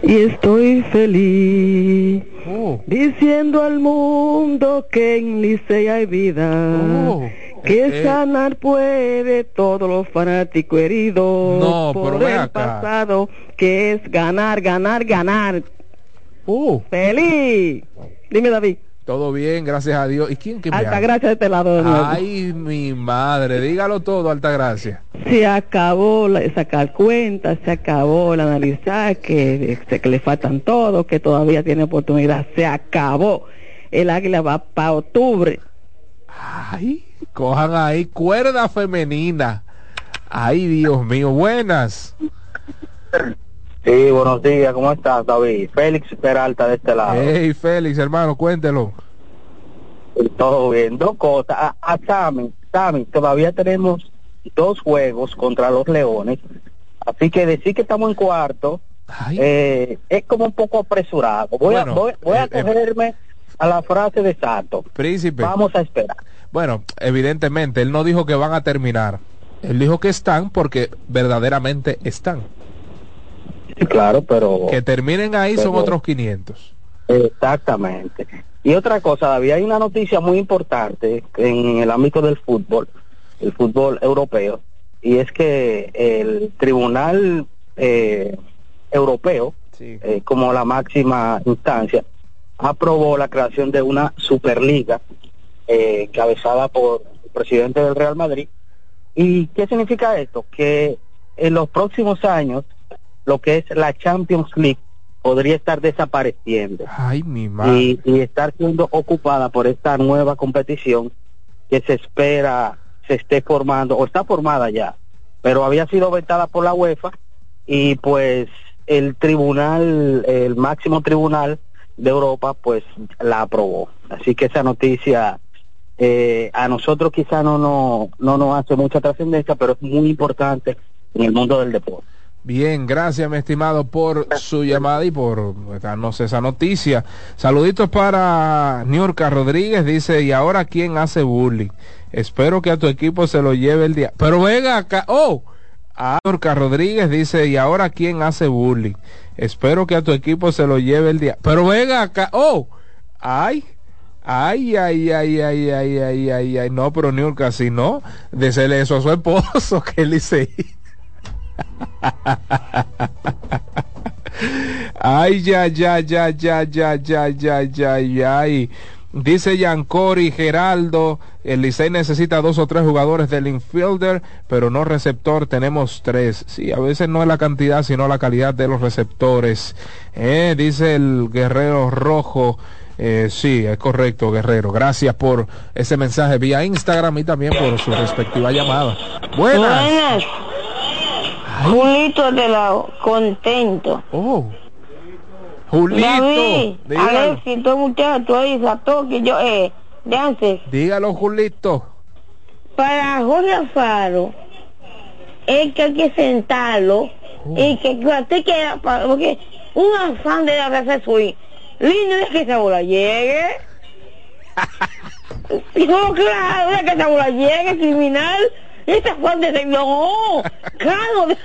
Y estoy feliz oh. diciendo al mundo que en Licey hay vida. Oh. Que eh, eh. sanar puede todos los fanáticos heridos no, por el pasado, que es ganar, ganar, ganar. Uh. ¡Feliz! Dime, David. Todo bien, gracias a Dios. ¿Y quién que me Altagracia de este lado. Ay, mi madre, dígalo todo, Altagracia. Se acabó la, sacar cuentas, se acabó el analizar que, que le faltan todo, que todavía tiene oportunidad. Se acabó. El águila va para octubre. Ay, cojan ahí cuerda femenina. Ay, Dios mío, buenas. Sí, buenos días, ¿cómo estás, David? Félix Peralta de este lado. Hey, Félix, hermano, cuéntelo. Todo bien, dos cosas. A, a Sammy, Sammy, todavía tenemos dos juegos contra los Leones, así que decir que estamos en cuarto eh, es como un poco apresurado. Voy a, voy, a eh, eh, cogerme a la frase de Santo. Príncipe. Vamos a esperar. Bueno, evidentemente, él no dijo que van a terminar. Él dijo que están porque verdaderamente están claro, pero... Que terminen ahí son otros 500. Exactamente. Y otra cosa, David, hay una noticia muy importante en el ámbito del fútbol, el fútbol europeo, y es que el Tribunal eh, Europeo, eh, como la máxima instancia, aprobó la creación de una Superliga eh, cabezada por el presidente del Real Madrid. ¿Y qué significa esto? Que en los próximos años lo que es la Champions League podría estar desapareciendo Ay, mi y, y, estar siendo ocupada por esta nueva competición que se espera se esté formando o está formada ya, pero había sido vetada por la UEFA y pues el tribunal, el máximo tribunal de Europa, pues la aprobó. Así que esa noticia eh, a nosotros quizá no, no, no nos hace mucha trascendencia, pero es muy importante en el mundo del deporte. Bien, gracias mi estimado por su llamada y por darnos esa noticia. Saluditos para Niurka Rodríguez, dice, ¿y ahora quién hace bullying? Espero que a tu equipo se lo lleve el día. Pero venga acá, oh, Niurka Rodríguez dice, ¿y ahora quién hace bullying? Espero que a tu equipo se lo lleve el día. Pero venga acá, oh, ay. Ay, ay, ay, ay, ay, ay, ay, ay, no, pero Niurka, si no, desele eso a su esposo, que él dice. Ay, ya, ya, ya, ya, ya, ya, ya, ya, ya. Dice Yancori Geraldo, el Licey necesita dos o tres jugadores del infielder, pero no receptor, tenemos tres. Sí, a veces no es la cantidad, sino la calidad de los receptores. Eh, dice el Guerrero Rojo. Eh, sí, es correcto, Guerrero. Gracias por ese mensaje vía Instagram y también por su respectiva llamada. Buenas. Julito de la contento. Oh. Julito. David, Alexis, todo muchacho ahí, que yo, eh, de antes. Dígalo, Julito. Para Jorge Alfaro, es que hay que sentarlo oh. y que quiera, porque un afán de la raza soy lindo es que esa bola llegue. no, claro, es que esa bola llegue, criminal. Esta fuente de no, claro.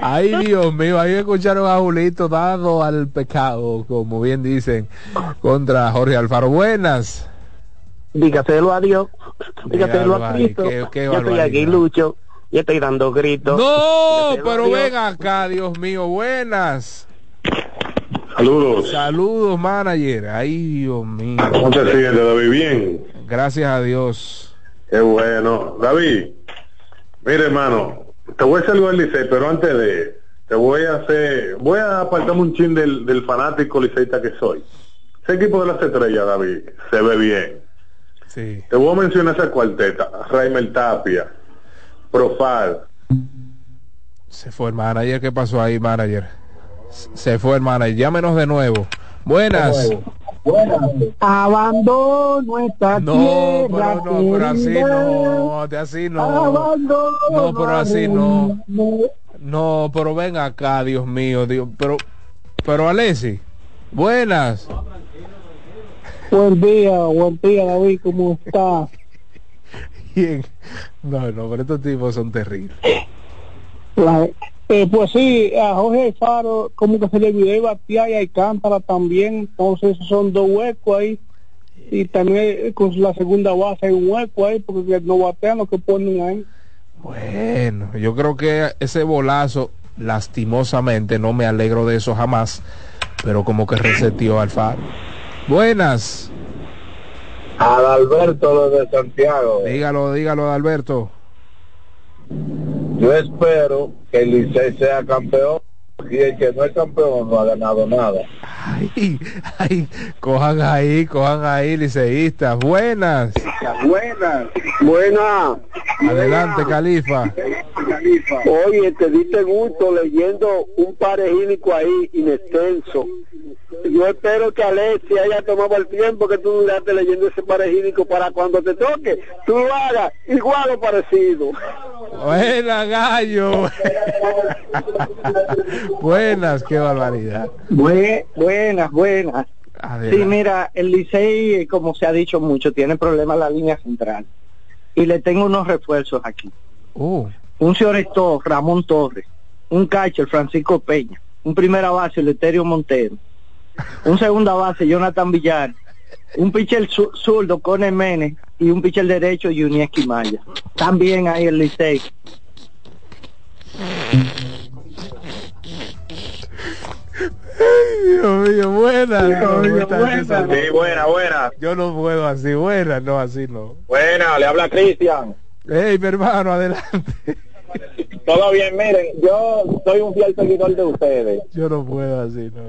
Ay, Dios mío, ahí escucharon a Julito dado al pecado, como bien dicen, contra Jorge Alfaro. Buenas. Dígaselo a Dios, dígaselo a Cristo. Yo estoy aquí, Lucho, y estoy dando gritos. No, pero ven acá, Dios mío, buenas. Saludos. Saludos, manager. Ay, Dios mío. ¿Cómo te sientes, David? Bien. Gracias a Dios. Qué bueno. David, mire, hermano, te voy a hacer algo del Licey, pero antes de, te voy a hacer, voy a apartarme un chin del, del fanático liceísta que soy. Ese equipo de las estrellas, David, se ve bien. Sí. Te voy a mencionar esa cuarteta. Raimel Tapia, Profal. Se fue el manager. ¿Qué pasó ahí, manager? Se fue el manager. Llámenos de nuevo. Buenas. Abandono esta no, tierra. No, no, pero así no, de así no. Abandono no, pero así no. No, pero ven acá, Dios mío, Dios, pero, pero Alessi, buenas. Buen día, buen día David, ¿cómo está? Bien. No, no, pero estos tipos son terribles. Eh, pues sí, a Jorge Faro como que se le olvidó batear y Alcántara también, entonces son dos huecos ahí. Y también con la segunda base hay un hueco ahí porque no batean lo que ponen ahí. Bueno, yo creo que ese bolazo, lastimosamente, no me alegro de eso jamás, pero como que resetió al Faro. Buenas. Adalberto de Santiago. Dígalo, dígalo, Adalberto. Yo espero que el Licey sea campeón y el que no es campeón no ha ganado nada. Ay, ay, cojan ahí, cojan ahí, liceístas. Buenas. Buenas. Buenas. Adelante, Califa. Oye, te diste gusto leyendo un parejínico ahí inextenso. Yo espero que Alexia haya tomado el tiempo que tú duraste leyendo ese parejínico para cuando te toque, tú lo hagas igual o parecido. Buena, gallo. buenas, qué barbaridad. buenas, buenas. Sí, mira, el Licey, como se ha dicho mucho, tiene problemas en la línea central. Y le tengo unos refuerzos aquí. Uh. Un señor Ramón Torres. Un catcher, Francisco Peña. Un primera base, Leterio Montero. Un segunda base, Jonathan Villar. un pitcher zurdo con Mene y un pitcher derecho Junior Esquimaya. También hay el Licey. Ay, Dios mío, buena. buena. Sí, buena, buena. Yo no puedo así, buena, no, así no. Buena, le habla Cristian. Hey, mi hermano, adelante. Todo bien, miren, yo soy un fiel seguidor de ustedes. Yo no puedo así, no.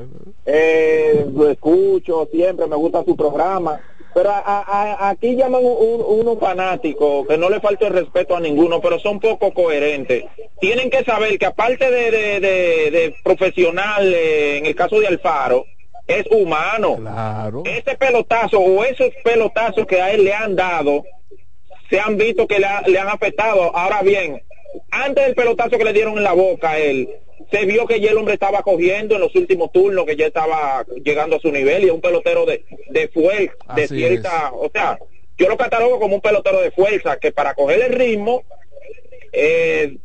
Eh, lo escucho siempre, me gusta su programa. Pero aquí llaman un, unos fanáticos que no le falta el respeto a ninguno, pero son poco coherentes. Tienen que saber que aparte de, de, profesional, eh, en el caso de Alfaro, es humano. Claro. Ese pelotazo o esos pelotazos que a él le han dado, se han visto que le, le han afectado. Ahora bien, antes del pelotazo que le dieron en la boca a él, se vio que ya el hombre estaba cogiendo en los últimos turnos, que ya estaba llegando a su nivel y es un pelotero de, de fuerza, de cierta, o sea, yo lo catalogo como un pelotero de fuerza, que para coger el ritmo eh,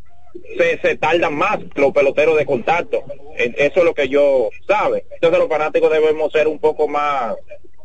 se, se tardan más los peloteros de contacto. Eso es lo que yo sabe. Entonces los fanáticos debemos ser un poco más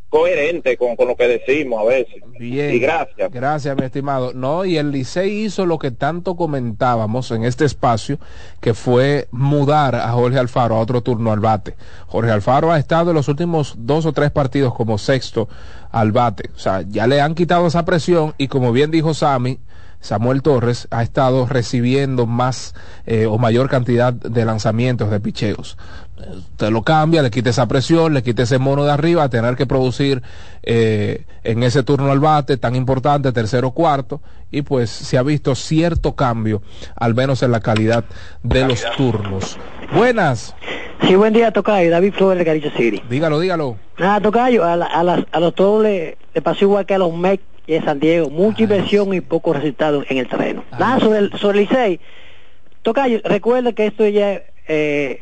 coherente con, lo que decimos a veces. Bien. Y gracias. Gracias, mi estimado. No, y el Licey hizo lo que tanto comentábamos en este espacio, que fue mudar a Jorge Alfaro a otro turno al bate. Jorge Alfaro ha estado en los últimos dos o tres partidos como sexto al bate. O sea, ya le han quitado esa presión y como bien dijo Sammy, Samuel Torres ha estado recibiendo más eh, o mayor cantidad de lanzamientos de picheos. Usted lo cambia, le quita esa presión, le quita ese mono de arriba, a tener que producir eh, en ese turno al bate tan importante, tercero cuarto, y pues se ha visto cierto cambio, al menos en la calidad de los turnos. Buenas. Sí, buen día, Tocayo. David Flores de Caricho City. Dígalo, dígalo. Nada, Tocayo, a, a, los todos le, pasó igual que a los MEC y a San Diego. Mucha inversión y poco resultado en el terreno. Nada, sobre el, sobre el Licey. Tocayo, recuerda que esto ya eh,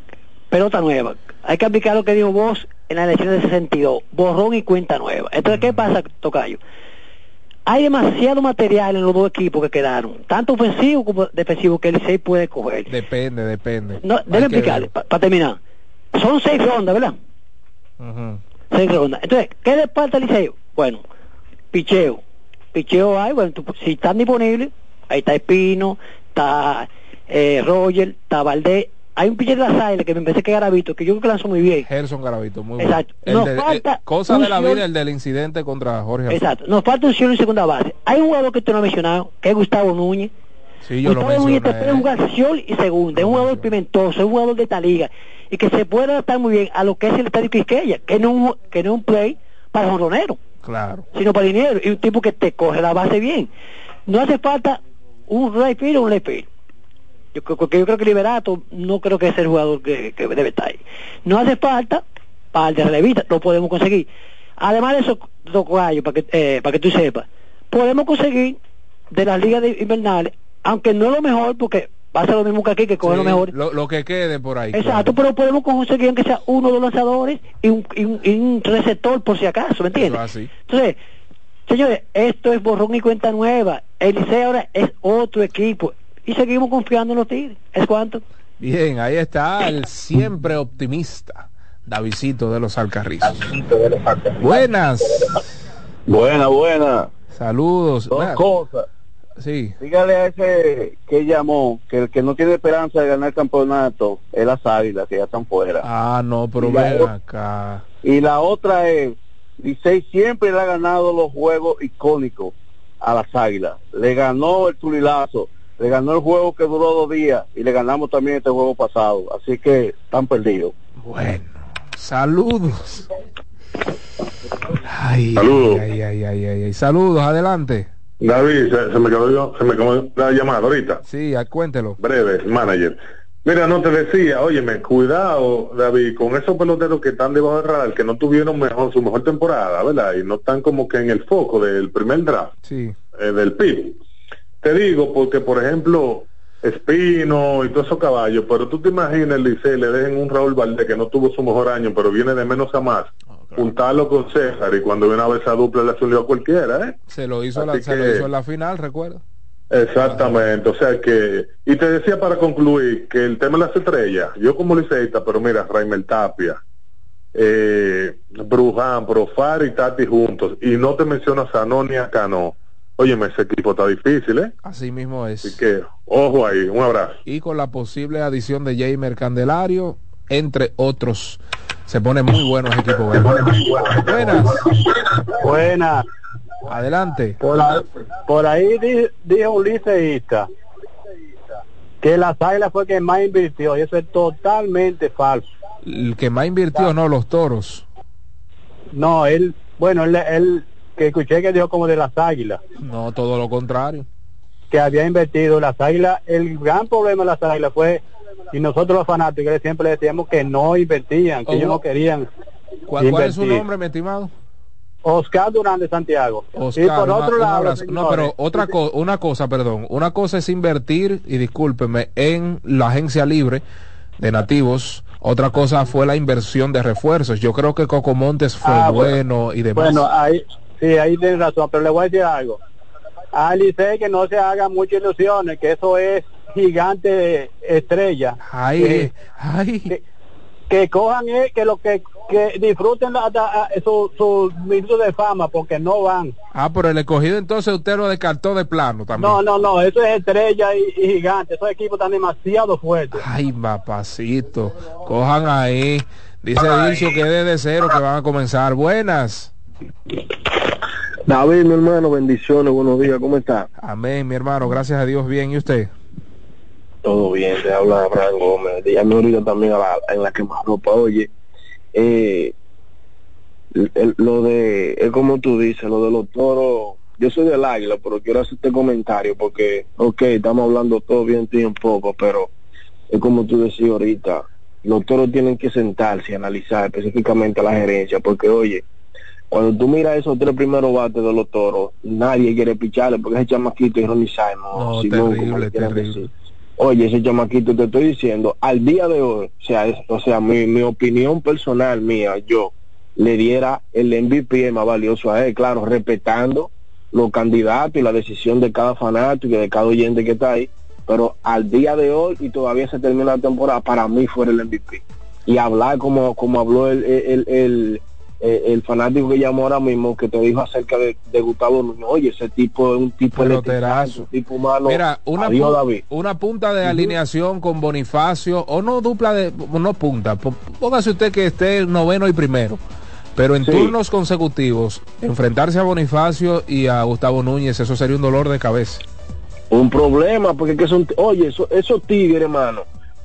pelota nueva. Hay que aplicar lo que dijo vos en la elección de 62, borrón y cuenta nueva. Entonces, ¿qué pasa, Tocayo? Hay demasiado material en los dos equipos que quedaron, tanto ofensivo como defensivo, que el 6 puede coger. Depende, depende. No, déjame explicarle, para terminar. Son seis rondas, ¿verdad? Seis rondas. Entonces, ¿qué le falta al Liceo? Bueno, picheo. Picheo hay, bueno, si están disponibles, ahí está Espino, está eh, Roger, está Valdés, hay un pitcher de la Saile que me empecé que Garavito, que yo creo que lanzó muy bien. Gerson Garavito, muy Exacto. Nos falta eh, cosa de la vida, el del incidente contra Jorge Exacto. Nos falta un cielo en segunda base. Hay un jugador que usted no ha mencionado, que es Gustavo Núñez. Sí, yo Gustavo lo Núñez te puede jugar y segunda. Es un jugador pimentoso, es un jugador de esta liga. Y que se puede adaptar muy bien a lo que es el estadio Quisqueya, que no, que no es un play para jonronero. Claro. Sino para dinero. Y un tipo que te coge la base bien. No hace falta un right field o un left field yo, porque yo creo que Liberato no creo que es el jugador que, debe estar ahí. No hace falta para el de relevista, lo podemos conseguir. Además de eso, para que, eh, para que tú sepas, podemos conseguir de las ligas de invernales, aunque no lo mejor, porque va a ser lo mismo que aquí, que coge lo mejor. Lo, que quede por ahí. Exacto, pero podemos conseguir aunque sea uno de los lanzadores y un, un, receptor por si acaso, ¿me entiendes? Entonces, señores, esto es borrón y cuenta nueva. El Liceo ahora es otro equipo y seguimos confiando en los Tigres. ¿Es cuánto? Bien, ahí está el siempre optimista Davidito de los Alcarrizos. Buenas. Buena, buena. Saludos. Dos cosas. Sí. Dígale a ese que llamó que el que no tiene esperanza de ganar el campeonato es las águilas que ya están fuera. Ah, no, pero ven acá. Y la otra es, Licey siempre le ha ganado los juegos icónicos a las águilas. Le ganó el Tulilazo, le ganó el juego que duró dos días y le ganamos también este juego pasado. Así que están perdidos. Bueno, saludos. Ay, saludos. Ay, ay, ay, ay, Saludos, adelante. David, se, me quedó, se me quedó la llamada ahorita. Sí, cuéntelo. Breve, manager. Mira, no te decía, óyeme, cuidado, David, con esos peloteros que están debajo del radar, que no tuvieron mejor su mejor temporada, ¿verdad? Y no están como que en el foco del primer draft, sí. Eh, del PIB. Te digo porque, por ejemplo, Espino y todos esos caballos, pero tú te imaginas, Licey, le dejen un Raúl Valdés que no tuvo su mejor año, pero viene de menos a más, oh, juntarlo con César y cuando viene a ver esa dupla le hace a cualquiera, ¿eh? Se lo hizo, la, se lo hizo en la final, recuerdo. Exactamente, o sea que, y te decía para concluir que el tema de las estrellas, yo como liceísta, pero mira, Raimel Tapia, eh, Bruján, Profar y Tati juntos, y no te mencionas a No ni a Cano, óyeme, ese equipo está difícil, ¿eh? Así mismo es. Así que, ojo ahí, un abrazo. Y con la posible adición de Jamer Candelario, entre otros. Se pone muy bueno ese equipo. Buenas. Buenas. Adelante. Por, ahí, por ahí di- dijo un liceísta que las águilas fue que más invirtió y eso es totalmente falso. El que más invirtió, no, los toros. No, él, bueno, él, él que escuché que dijo como de las águilas, No, todo lo contrario. que había invertido las águilas. El gran problema de las águilas fue, y nosotros los fanáticos siempre decíamos que no invertían, que ellos no querían. ¿Cuál, cuál es su nombre, mi estimado? Oscar Durán de Santiago. Oscar, y por una- otro un lado, abrazo. no, pero otra co- una cosa, perdón, una cosa es invertir y discúlpeme en la agencia libre de nativos. Otra cosa fue la inversión de refuerzos. Yo creo que Coco Montes fue Ah, bueno y demás. Bueno, ahí, sí, ahí tienes razón, pero le voy a decir algo. A Licey que no se hagan muchas ilusiones, que eso es gigante estrella. Ay, que, ay. que, que cojan, eh, que lo que, que disfruten la- la- su, su minuto de fama, porque no van. Ah, pero el escogido entonces usted lo descartó de plano también. No, no, no, eso es estrella y, y gigante. Esos equipos están demasiado fuertes. Ay, papacito. Cojan ahí. Dice Dircio que desde cero que van a comenzar. Buenas. David, mi hermano, bendiciones, buenos días, ¿cómo está? Amén, mi hermano. Gracias a Dios. Bien. ¿Y usted? Todo bien, te habla Abraham Gómez. Dígame ahorita también a la, en la quemarropa. Oye, eh, el- lo de, es como tú dices, lo de los toros. Yo soy del águila, pero quiero hacer este comentario porque, ok, estamos hablando todo bien un poco, pero es como tú decías ahorita, los toros tienen que sentarse y analizar específicamente a la gerencia, porque oye, cuando tú miras esos tres primeros bates de los toros, nadie quiere picharle porque ese chamaquito es Ronnie Simon, No, Simón, terrible, terrible. Oye, ese chamaquito te estoy diciendo, al día de hoy, o sea, es- o sea, mi, mi opinión personal mía, yo le diera el MVP más valioso a él, claro, respetando los candidatos y la decisión de cada fanático y de cada oyente que está ahí, pero al día de hoy y todavía se termina la temporada, para mí fuera el MVP. Y hablar como, como habló el, el, el, el- el fanático que llamó ahora mismo, que te dijo acerca de, de Gustavo Núñez, oye, ese tipo es un tipo Peloterazo. un tipo malo. Mira, una, Adiós, pu- David. una punta de alineación con Bonifacio, o no dupla de, no punta, póngase usted que esté noveno y primero, pero en Sí. turnos consecutivos, enfrentarse a Bonifacio y a Gustavo Núñez, eso sería un dolor de cabeza. Un problema, porque es que son, oye, eso- esos tigres, hermano,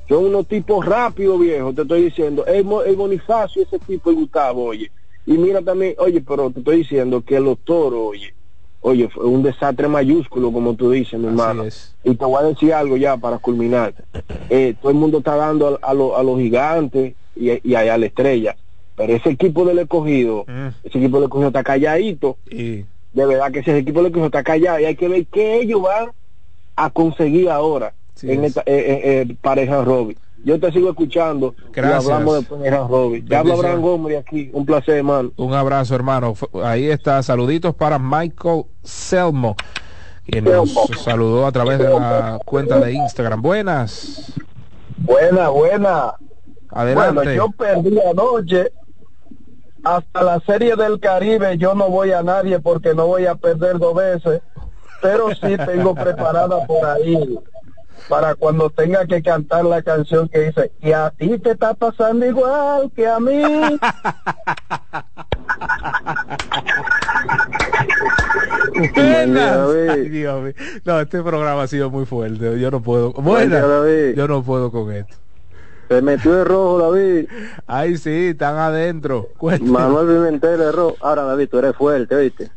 son unos tipos rápidos, viejo, te estoy diciendo. El, el Bonifacio, ese tipo, el Gustavo, oye. Y mira también, oye, pero te estoy diciendo que los toros, oye, oye, fue un desastre mayúsculo, como tú dices, mi hermano. Y te voy a decir algo ya para culminar. Eh, todo el mundo está dando a, a lo- a los gigantes y, y allá a la estrella. Pero ese equipo del escogido, ese equipo del escogido está calladito. Y De verdad que ese equipo del escogido está callado y hay que ver qué ellos van a conseguir ahora en esta eh, eh, eh, pareja Robin. Yo te sigo escuchando Gracias. y hablamos después de Jan Robin. Te habla. Abraham Gómez aquí. Un placer, hermano. Un abrazo, hermano. Ahí está. Saluditos para Michael Selmo, quien nos saludó a través de la cuenta de Instagram. Buenas. Buena, buena. Adelante. Bueno, yo perdí anoche. Hasta la serie del Caribe yo no voy a nadie porque no voy a perder dos veces. Pero sí tengo preparada por ahí para cuando tenga que cantar la canción que dice, y a ti te está pasando igual que a mí. Buenas. Ay, Dios mío. No, este programa ha sido muy fuerte. Yo no puedo. Buenas. Yo no puedo con esto. Se metió de rojo, David. Ay, sí, están adentro. Cuénteme. Manuel Pimentel de rojo. Ahora, David, tú eres fuerte, ¿viste?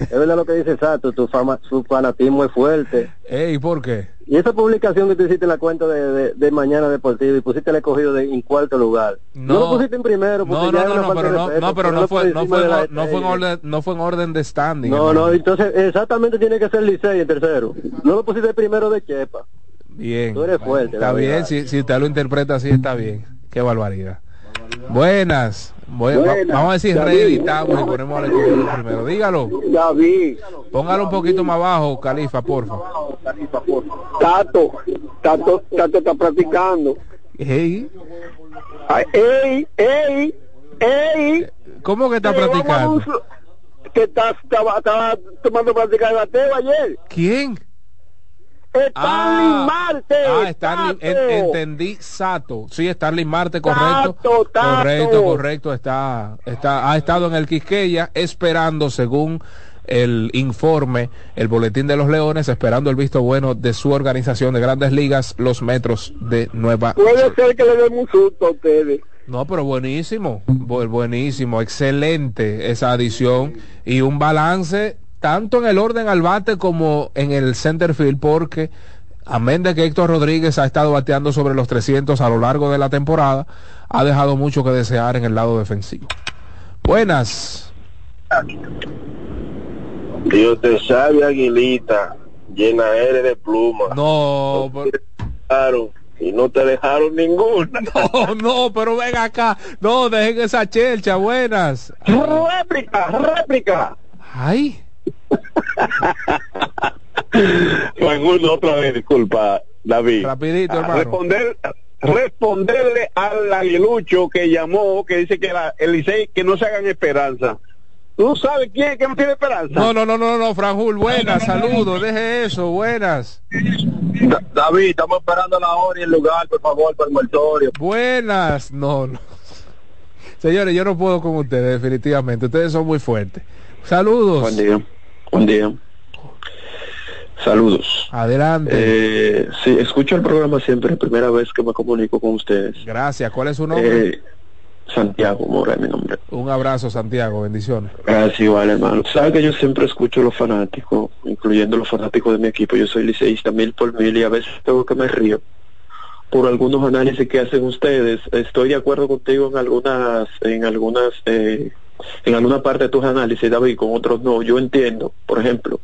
es verdad lo que dice Sato, tu, fama, su fanatismo es fuerte. Ey, ¿por qué? Y esa publicación que tú hiciste en la cuenta de, de, de Mañana Deportivo y pusiste el escogido de, en cuarto lugar. No, lo pusiste en primero. porque No, no, no, no, pero no, respeto, no, pero no fue, no fue, en- no fue en orden, no fue en orden de standing. No, no, entonces exactamente tiene que ser Licey en tercero. No lo pusiste primero de Chepa. Bien. Tú eres fuerte. Está la bien, si, si usted lo interpreta así, está bien. Qué barbaridad. Buenas. Bue- va- Buenas. vamos a decir reeditamos y ponemos al escogido primero. Dígalo. David. Póngalo un poquito más abajo, Califa, porfa. Tato, Tato, Tato está practicando. Hey. Ay, ¡Ey! ¡Ey! Ey, ¿Cómo que está practicando? Que está- estaba, estaba tomando práctica de bateo ayer. ¿Quién? Stanley Marte. Ah, Starling, en- entendí Sato. Sí, Starling Marte, correcto. Tato, Tato. Correcto, correcto. Está, está, ha estado en el Quisqueya esperando, según el informe, el boletín de los Leones, esperando el visto bueno de su organización de grandes ligas, los Metros de Nueva Puede ser que le den un susto a ustedes. No, pero buenísimo, bu- buenísimo, excelente esa adición y un balance tanto en el orden al bate como en el center field porque amén de que Héctor Rodríguez ha estado bateando sobre los 300 a lo largo de la temporada, ha dejado mucho que desear en el lado defensivo. Buenas. Dios te sabe, Aguilita, llena eres de plumas. No, Claro, y no te dejaron ninguna. No, no, pero ven acá. No, dejen esa chelcha, buenas. Réplica, réplica. Ay. Uno otra vez, disculpa, David. Rapidito, hermano. Responder, responderle al aguilucho que llamó, que dice que la, el Licey, que no se hagan esperanza. ¿Tú sabes quién es que no tiene esperanza? No, no, no, no, no, Franjul, buenas, saludos, deje eso, buenas. David, estamos esperando la hora y el lugar, por favor, por el mortorio. Buenas, no, no. Señores, yo no puedo con ustedes, definitivamente. Ustedes son muy fuertes. Saludos. Buen día. Buen día. Saludos. Adelante. Eh, sí, escucho el programa siempre, primera vez que me comunico con ustedes. Gracias. ¿Cuál es su nombre? Eh, Santiago Mora es mi nombre. Un abrazo, Santiago. Bendiciones. Gracias, igual, hermano. Sabe que yo siempre escucho a los fanáticos, incluyendo los fanáticos de mi equipo. Yo soy liceísta mil por mil y a veces tengo que me río por algunos análisis que hacen ustedes. Estoy de acuerdo contigo en algunas, en algunas, eh, en alguna parte de tus análisis, David, con otros no. Yo entiendo, por ejemplo,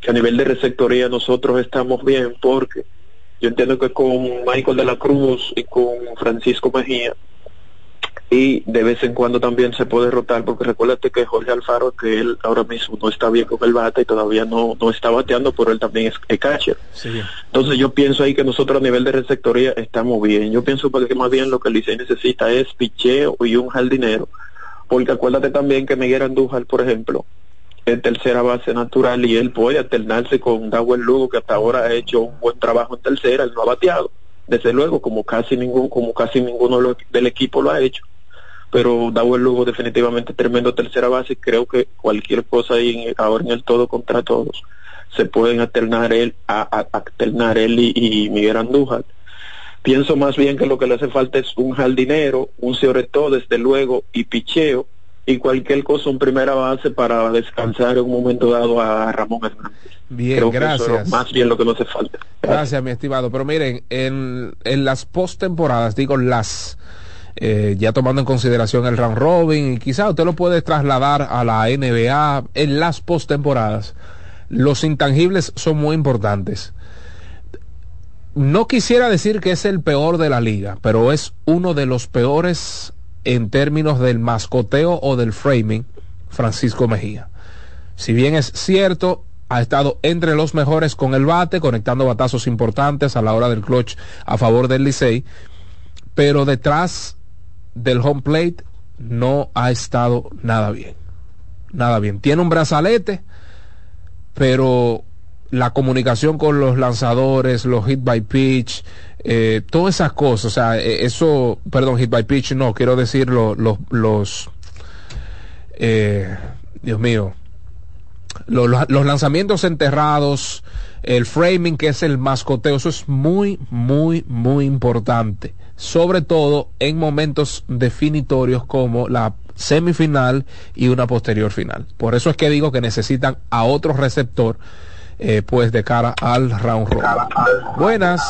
que a nivel de receptoría nosotros estamos bien porque yo entiendo que con Michael de la Cruz y con Francisco Mejía y de vez en cuando también se puede rotar porque recuérdate que Jorge Alfaro que él ahora mismo no está bien con el bate y todavía no, no está bateando pero él también es, es catcher Sí. entonces yo pienso ahí que nosotros a nivel de receptoría estamos bien yo pienso que más bien lo que el Licey necesita es picheo y un jardinero porque acuérdate también que Miguel Andújar por ejemplo es tercera base natural y él puede alternarse con Dawel Lugo que hasta ahora ha hecho un buen trabajo en tercera él no ha bateado desde luego como casi ningún como casi ninguno del equipo lo ha hecho. Pero Dawel Lugo definitivamente tremendo tercera base creo que cualquier cosa ahí ahora en el todo contra todos se pueden alternar él a, a- alternar él y, y Miguel Andújar pienso más bien que lo que le hace falta es un jardinero un todo desde luego y picheo y cualquier cosa en primera base para descansar en un momento dado a Ramón Hernández Bien, creo que eso es gracias. más bien lo que nos hace falta Gracias, mi estimado. Pero miren, en, en las postemporadas, digo las, eh, ya tomando en consideración el round robin, y quizá usted lo puede trasladar a la NBA, en las postemporadas, los intangibles son muy importantes. No quisiera decir que es el peor de la liga, pero es uno de los peores en términos del mascoteo o del framing, Francisco Mejía. Si bien es cierto, ha estado entre los mejores con el bate, conectando batazos importantes a la hora del clutch a favor del Licey, pero detrás del home plate no ha estado nada bien. Nada bien. Tiene un brazalete, pero la comunicación con los lanzadores, los hit by pitch, eh, todas esas cosas, o sea, eh, eso, perdón, hit by pitch no, quiero decir lo- los, los, eh, Dios mío, lo- lo- los lanzamientos enterrados, el framing que es el mascoteo, eso es muy, muy, muy importante. Sobre todo en momentos definitorios como la semifinal y una posterior final. Por eso es que digo que necesitan a otro receptor, eh, pues de cara al round robin. Buenas.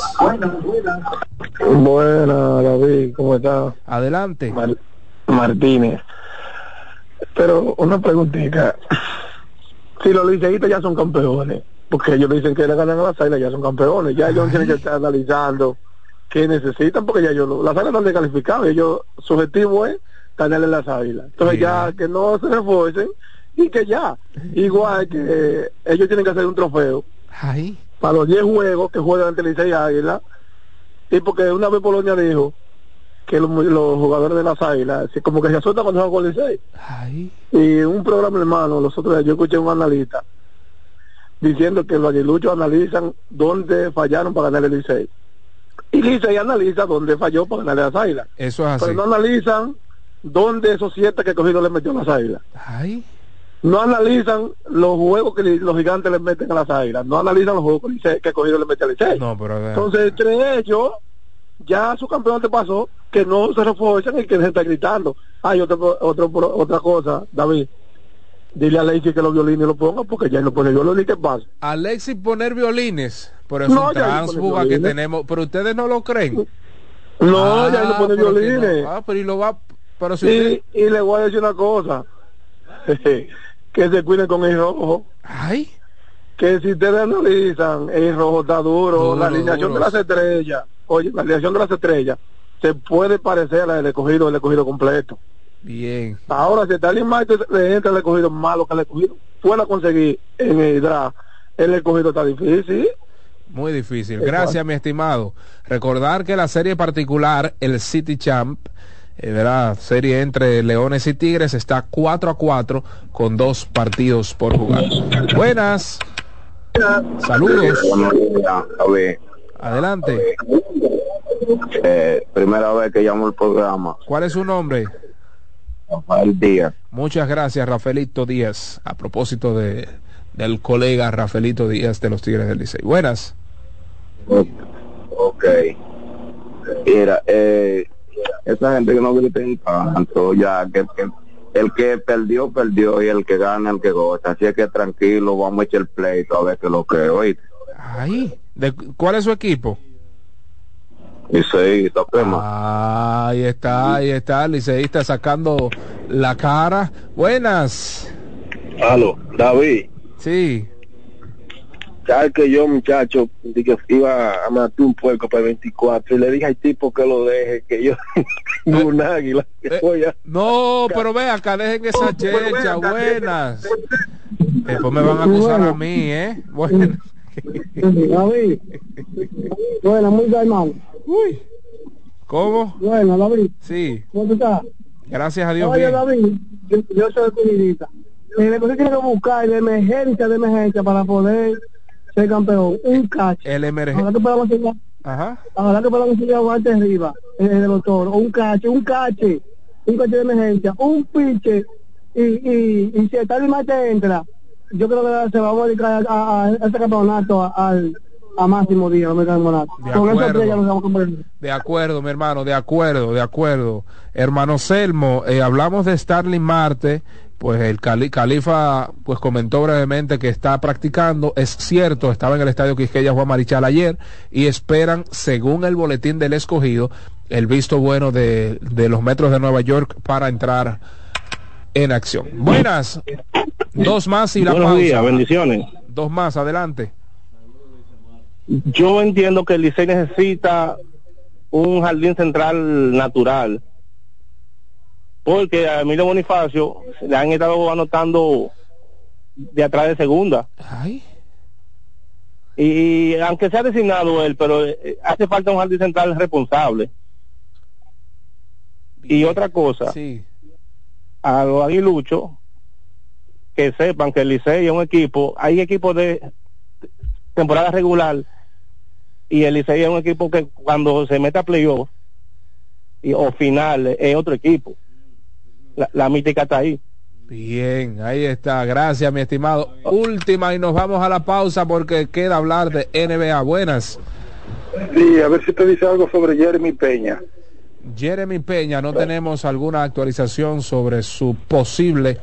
Buena, David, ¿cómo estás? Adelante. Martínez. Pero una preguntita. Si los liceístas ya son campeones, porque ellos dicen que le ganan a las águilas, ya son campeones, ya ellos tienen que estar analizando qué necesitan, porque ya ellos, lo- las águilas están descalificadas, ellos, su objetivo es ganarle las águilas. Entonces ya que no se refuercen y que ya, igual que ellos tienen que hacer un trofeo Ay. para los 10 juegos que juegan ante Licey y Águila, y porque una vez Polonia dijo que los, los jugadores de las águilas, como que se asustan cuando juegan con el Licey. Y un programa hermano, los otros días yo escuché a un analista diciendo que los aguiluchos analizan dónde fallaron para ganar el Licey. Y Licey analiza dónde falló para ganar las águilas. Eso es así. Pero no analizan dónde esos siete que cogido le metió las águilas. No analizan los juegos que los gigantes le meten a las águilas. No analizan los juegos que, que cogido le mete al Licey. No, pero a. Entonces, entre ellos, ya su campeonato pasó, que no se refuerzan y que se está gritando. Hay otra, otra, otra cosa, David. Dile a Lacey que los violines lo ponga porque ya no pone violín. ¿Qué pasa? Alexis poner violines, pero es No, transfuga que violines. tenemos, pero ustedes no lo creen. No, ya no pone violines. no. Ah, pero y lo va, pero si Y, usted- y le voy a decir una cosa. que se cuiden con el rojo. Ay. Que si ustedes analizan, el rojo está duro. Duro, la alineación duro. de las estrellas. Oye, la alineación de las estrellas se puede parecer a la del escogido, el escogido completo. Bien. Ahora, si Stalin Marte le entra el escogido malo que el escogido pueda conseguir en el draft, el escogido está difícil. Muy difícil. Gracias, mi estimado. Recordar que la serie particular, el City Champ, eh, verá, serie entre Leones y Tigres, está 4 a 4 con dos partidos por jugar. Buenas. Saludos. Adelante. eh, primera vez que llamo el programa. ¿Cuál es su nombre? Rafael Díaz. Muchas gracias, Rafaelito Díaz. A propósito de, del colega Rafaelito Díaz de los Tigres del Licey. Buenas. Ok. Mira, eh, esa gente que no grita en tanto, ya que, que el que perdió, perdió y el que gana, el que goza. Así es que tranquilo, vamos a echar el pleito a ver qué lo que oíste. Ay, ¿de, ¿cuál es su equipo? Está prima. Ahí está, ahí está, liceísta sacando la cara. Buenas. Aló, David. Sí. Sabes que yo, muchacho, dije iba a matar un puerco para el 24 y le dije al tipo que lo deje, que yo tengo un águila. que voy a- No, pero ve acá, dejen esa checha, buenas. Después me van a acusar a mí, ¿eh? Bueno. David. Bueno, muy bien, hermano. Uy. ¿Cómo? Bueno, David. Sí. ¿Cómo tú estás? Gracias a Dios. Oye, bien. David, yo, yo soy escogidista. Eh, tiene que buscar de emergencia, de emergencia, para poder ser campeón, un catch. El emergente. que podamos enseñar, Ajá. ojalá que podamos a Guante arriba, de los toros, un cache, un cache, un cache de emergencia, un pinche, y, y, y si el mate entra, yo creo que se va a dedicar a, a, a ese campeonato a- al a Máximo Díaz, no me. De acuerdo. De acuerdo, mi hermano, de acuerdo, de acuerdo. Hermano Selmo, eh, hablamos de Starling Marte, pues el Cali- Califa pues comentó brevemente que está practicando, es cierto, estaba en el estadio Quisqueya Juan Marichal ayer y esperan, según el boletín del escogido, el visto bueno de, de los metros de Nueva York para entrar en acción. Buenas, dos más y la Buenos pausa. días, bendiciones. Dos más, adelante. Yo entiendo que el Licey necesita un jardín central natural. Porque a Emilio Bonifacio le han estado anotando de atrás de segunda. Y aunque sea designado él, pero eh, hace falta un jardín central responsable. Y otra cosa, a los aguiluchos, que sepan que el Licey es un equipo, hay equipos de temporada regular y el Licey es un equipo que cuando se mete a playoff y, o final es otro equipo. La, la mítica está ahí. Bien, ahí está. Gracias, mi estimado. Última y nos vamos a la pausa porque queda hablar de NBA. Buenas. Sí, a ver si te dice algo sobre Jeremy Peña. Jeremy Peña, no tenemos alguna actualización sobre su posible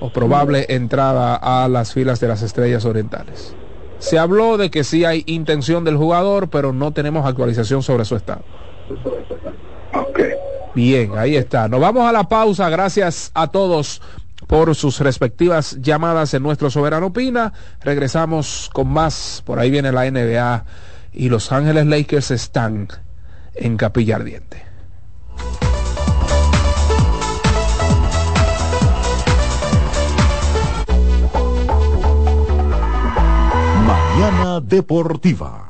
o probable entrada a las filas de las Estrellas Orientales. Se habló de que sí hay intención del jugador, pero no tenemos actualización sobre su estado. Bien, ahí está. Nos vamos a la pausa. Gracias a todos por sus respectivas llamadas en nuestro Soberano Opina. Regresamos con más. Por ahí viene la NBA y Los Ángeles Lakers están en Capilla Ardiente. Mañana Deportiva.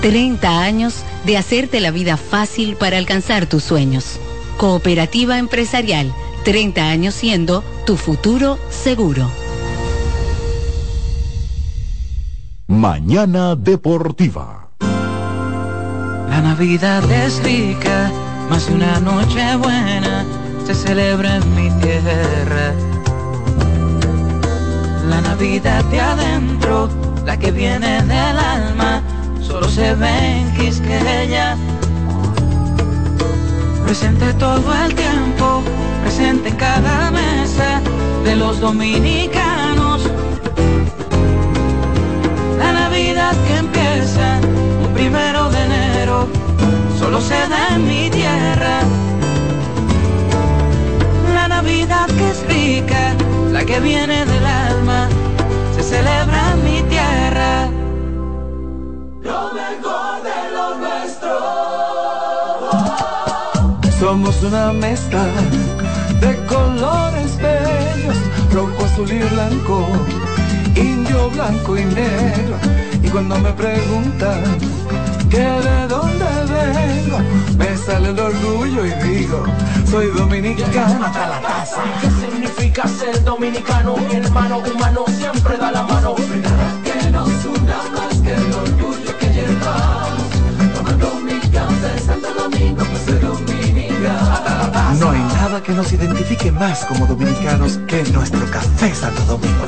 30 años de hacerte la vida fácil para alcanzar tus sueños. Cooperativa empresarial, 30 años siendo tu futuro seguro. Mañana Deportiva. La Navidad es rica, más de una noche buena se celebra en mi tierra. La Navidad de adentro, la que viene del alma solo se ve en Quisqueya. Presente todo el tiempo, presente en cada mesa de los dominicanos. La Navidad que empieza un primero de enero, solo se da en mi tierra. La Navidad que es rica, la que viene del alma, se celebra en mi. Lo mejor de lo nuestro. Somos una mezcla de colores bellos, rojo, azul y blanco, indio, blanco y negro. Y cuando me preguntan que de dónde vengo, me sale el orgullo y digo, soy dominicano hasta la casa. ¿Qué significa ser dominicano? Mi hermano humano siempre da la mano. Que nos una más que el orgullo que nos identifique más como dominicanos que nuestro café Santo Domingo.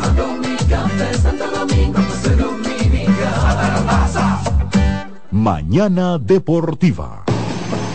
Mañana Deportiva.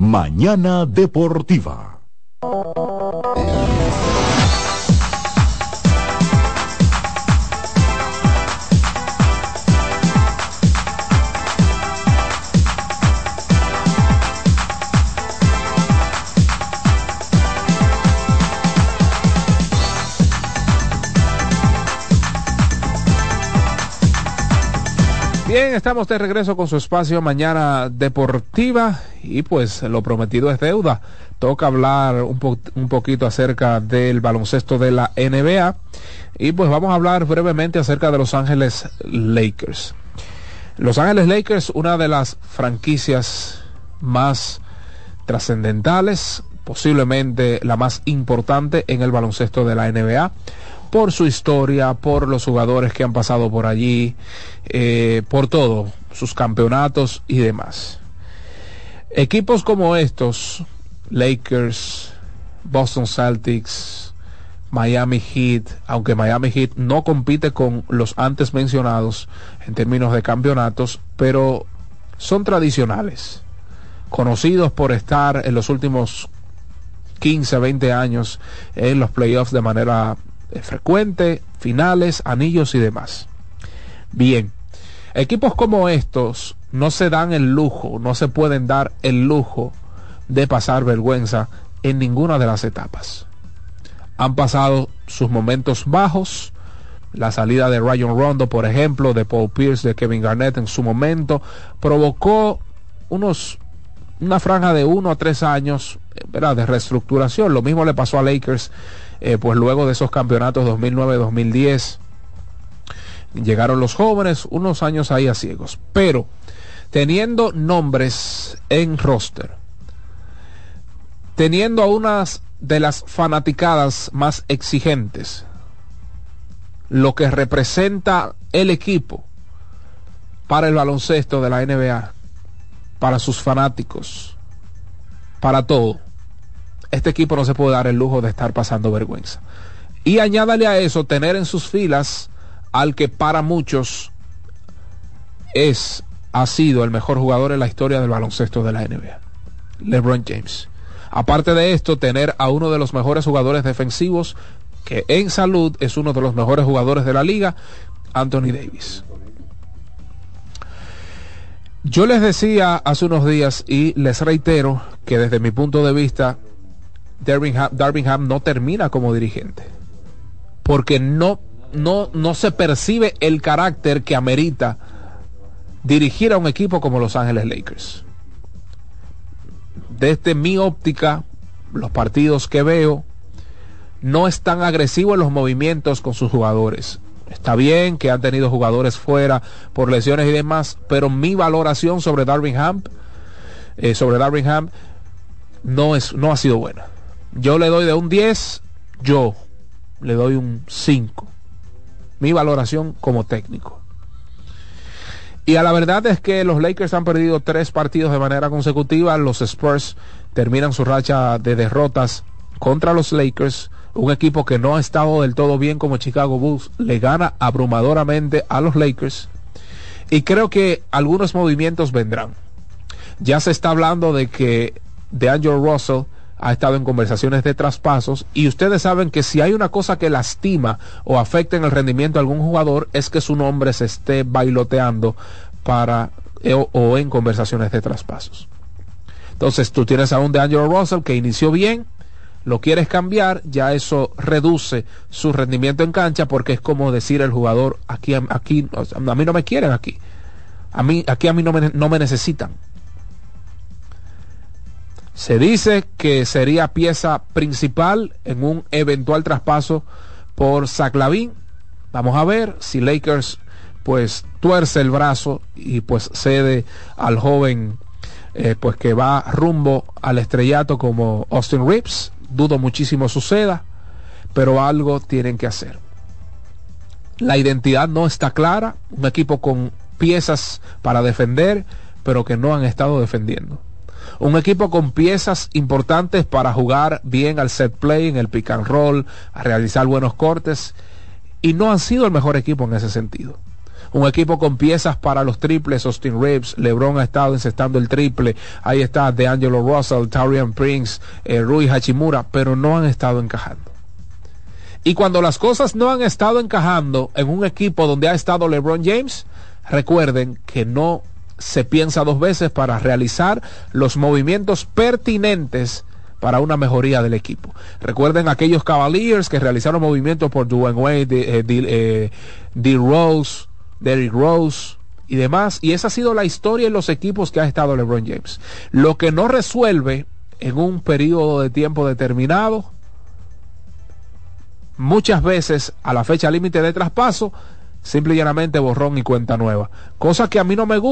Mañana Deportiva. Bien, estamos de regreso con su espacio Mañana Deportiva y pues lo prometido es deuda. Toca hablar un, un poquito acerca del baloncesto de la NBA y pues vamos a hablar brevemente acerca de Los Ángeles Lakers. Los Ángeles Lakers, una de las franquicias más trascendentales, posiblemente la más importante en el baloncesto de la NBA por su historia, por los jugadores que han pasado por allí, eh, por todo, sus campeonatos y demás. Equipos como estos, Lakers, Boston Celtics, Miami Heat, aunque Miami Heat no compite con los antes mencionados en términos de campeonatos, pero son tradicionales, conocidos por estar en los últimos 15, 20 años en los playoffs de manera frecuente, finales, anillos y demás. Bien, equipos como estos no se dan el lujo, no se pueden dar el lujo de pasar vergüenza en ninguna de las etapas. Han pasado sus momentos bajos, la salida de Ryan Rondo, por ejemplo, de Paul Pierce, de Kevin Garnett en su momento, provocó unos, una franja de uno a tres años ¿verdad? de reestructuración. Lo mismo le pasó a Lakers eh, pues luego de esos campeonatos 2009-2010 llegaron los jóvenes, unos años ahí a ciegos, pero teniendo nombres en roster, teniendo a unas de las fanaticadas más exigentes, lo que representa el equipo para el baloncesto de la NBA, para sus fanáticos, para todo este equipo no se puede dar el lujo de estar pasando vergüenza. Y añádale a eso tener en sus filas al que para muchos es, ha sido el mejor jugador en la historia del baloncesto de la NBA, LeBron James. Aparte de esto, tener a uno de los mejores jugadores defensivos, que en salud es uno de los mejores jugadores de la liga, Anthony Davis. Yo les decía hace unos días y les reitero que desde mi punto de vista Darvingham, no termina como dirigente. Porque no, no, no se percibe el carácter que amerita dirigir a un equipo como Los Ángeles Lakers. Desde mi óptica, los partidos que veo, no es tan agresivo en los movimientos con sus jugadores. Está bien que han tenido jugadores fuera por lesiones y demás, pero mi valoración sobre Darwin eh, sobre Darvingham, no, es, no ha sido buena. Yo le doy de un 10, yo le doy un 5. Mi valoración como técnico. Y a la verdad es que los Lakers han perdido tres partidos de manera consecutiva. Los Spurs terminan su racha de derrotas contra los Lakers. Un equipo que no ha estado del todo bien como Chicago Bulls le gana abrumadoramente a los Lakers. Y creo que algunos movimientos vendrán. Ya se está hablando de que de Angel Russell ha estado en conversaciones de traspasos y ustedes saben que si hay una cosa que lastima o afecta en el rendimiento de algún jugador es que su nombre se esté bailoteando para eh, o, en conversaciones de traspasos. Entonces tú tienes a un de Angelo Russell que inició bien, lo quieres cambiar, ya eso reduce su rendimiento en cancha porque es como decir el jugador aquí aquí a mí no me quieren aquí. A mí aquí a mí no me, no me necesitan. Se dice que sería pieza principal en un eventual traspaso por Zach Vamos a ver si Lakers pues tuerce el brazo y pues cede al joven eh, pues que va rumbo al estrellato como Austin Reeves. Dudo muchísimo suceda, pero algo tienen que hacer. La identidad no está clara, un equipo con piezas para defender, pero que no han estado defendiendo. Un equipo con piezas importantes para jugar bien al set play, en el pick and roll, a realizar buenos cortes. Y no han sido el mejor equipo en ese sentido. un equipo con piezas para los triples, Austin Reeves, LeBron ha estado encestando el triple, ahí está DeAngelo Russell, Tarian Prince, eh, Rui Hachimura, pero no han estado encajando. Y cuando las cosas no han estado encajando en un equipo donde ha estado LeBron James, recuerden que no se piensa dos veces para realizar los movimientos pertinentes para una mejoría del equipo. Recuerden aquellos Cavaliers que realizaron movimientos por Dwayne Wade, eh, eh, D, Rose, Derrick Rose y demás. Y esa ha sido la historia en los equipos que ha estado LeBron James. Lo que no resuelve en un periodo de tiempo determinado, muchas veces a la fecha límite de traspaso, simple y llanamente borrón y cuenta nueva. Cosa que a mí no me gusta.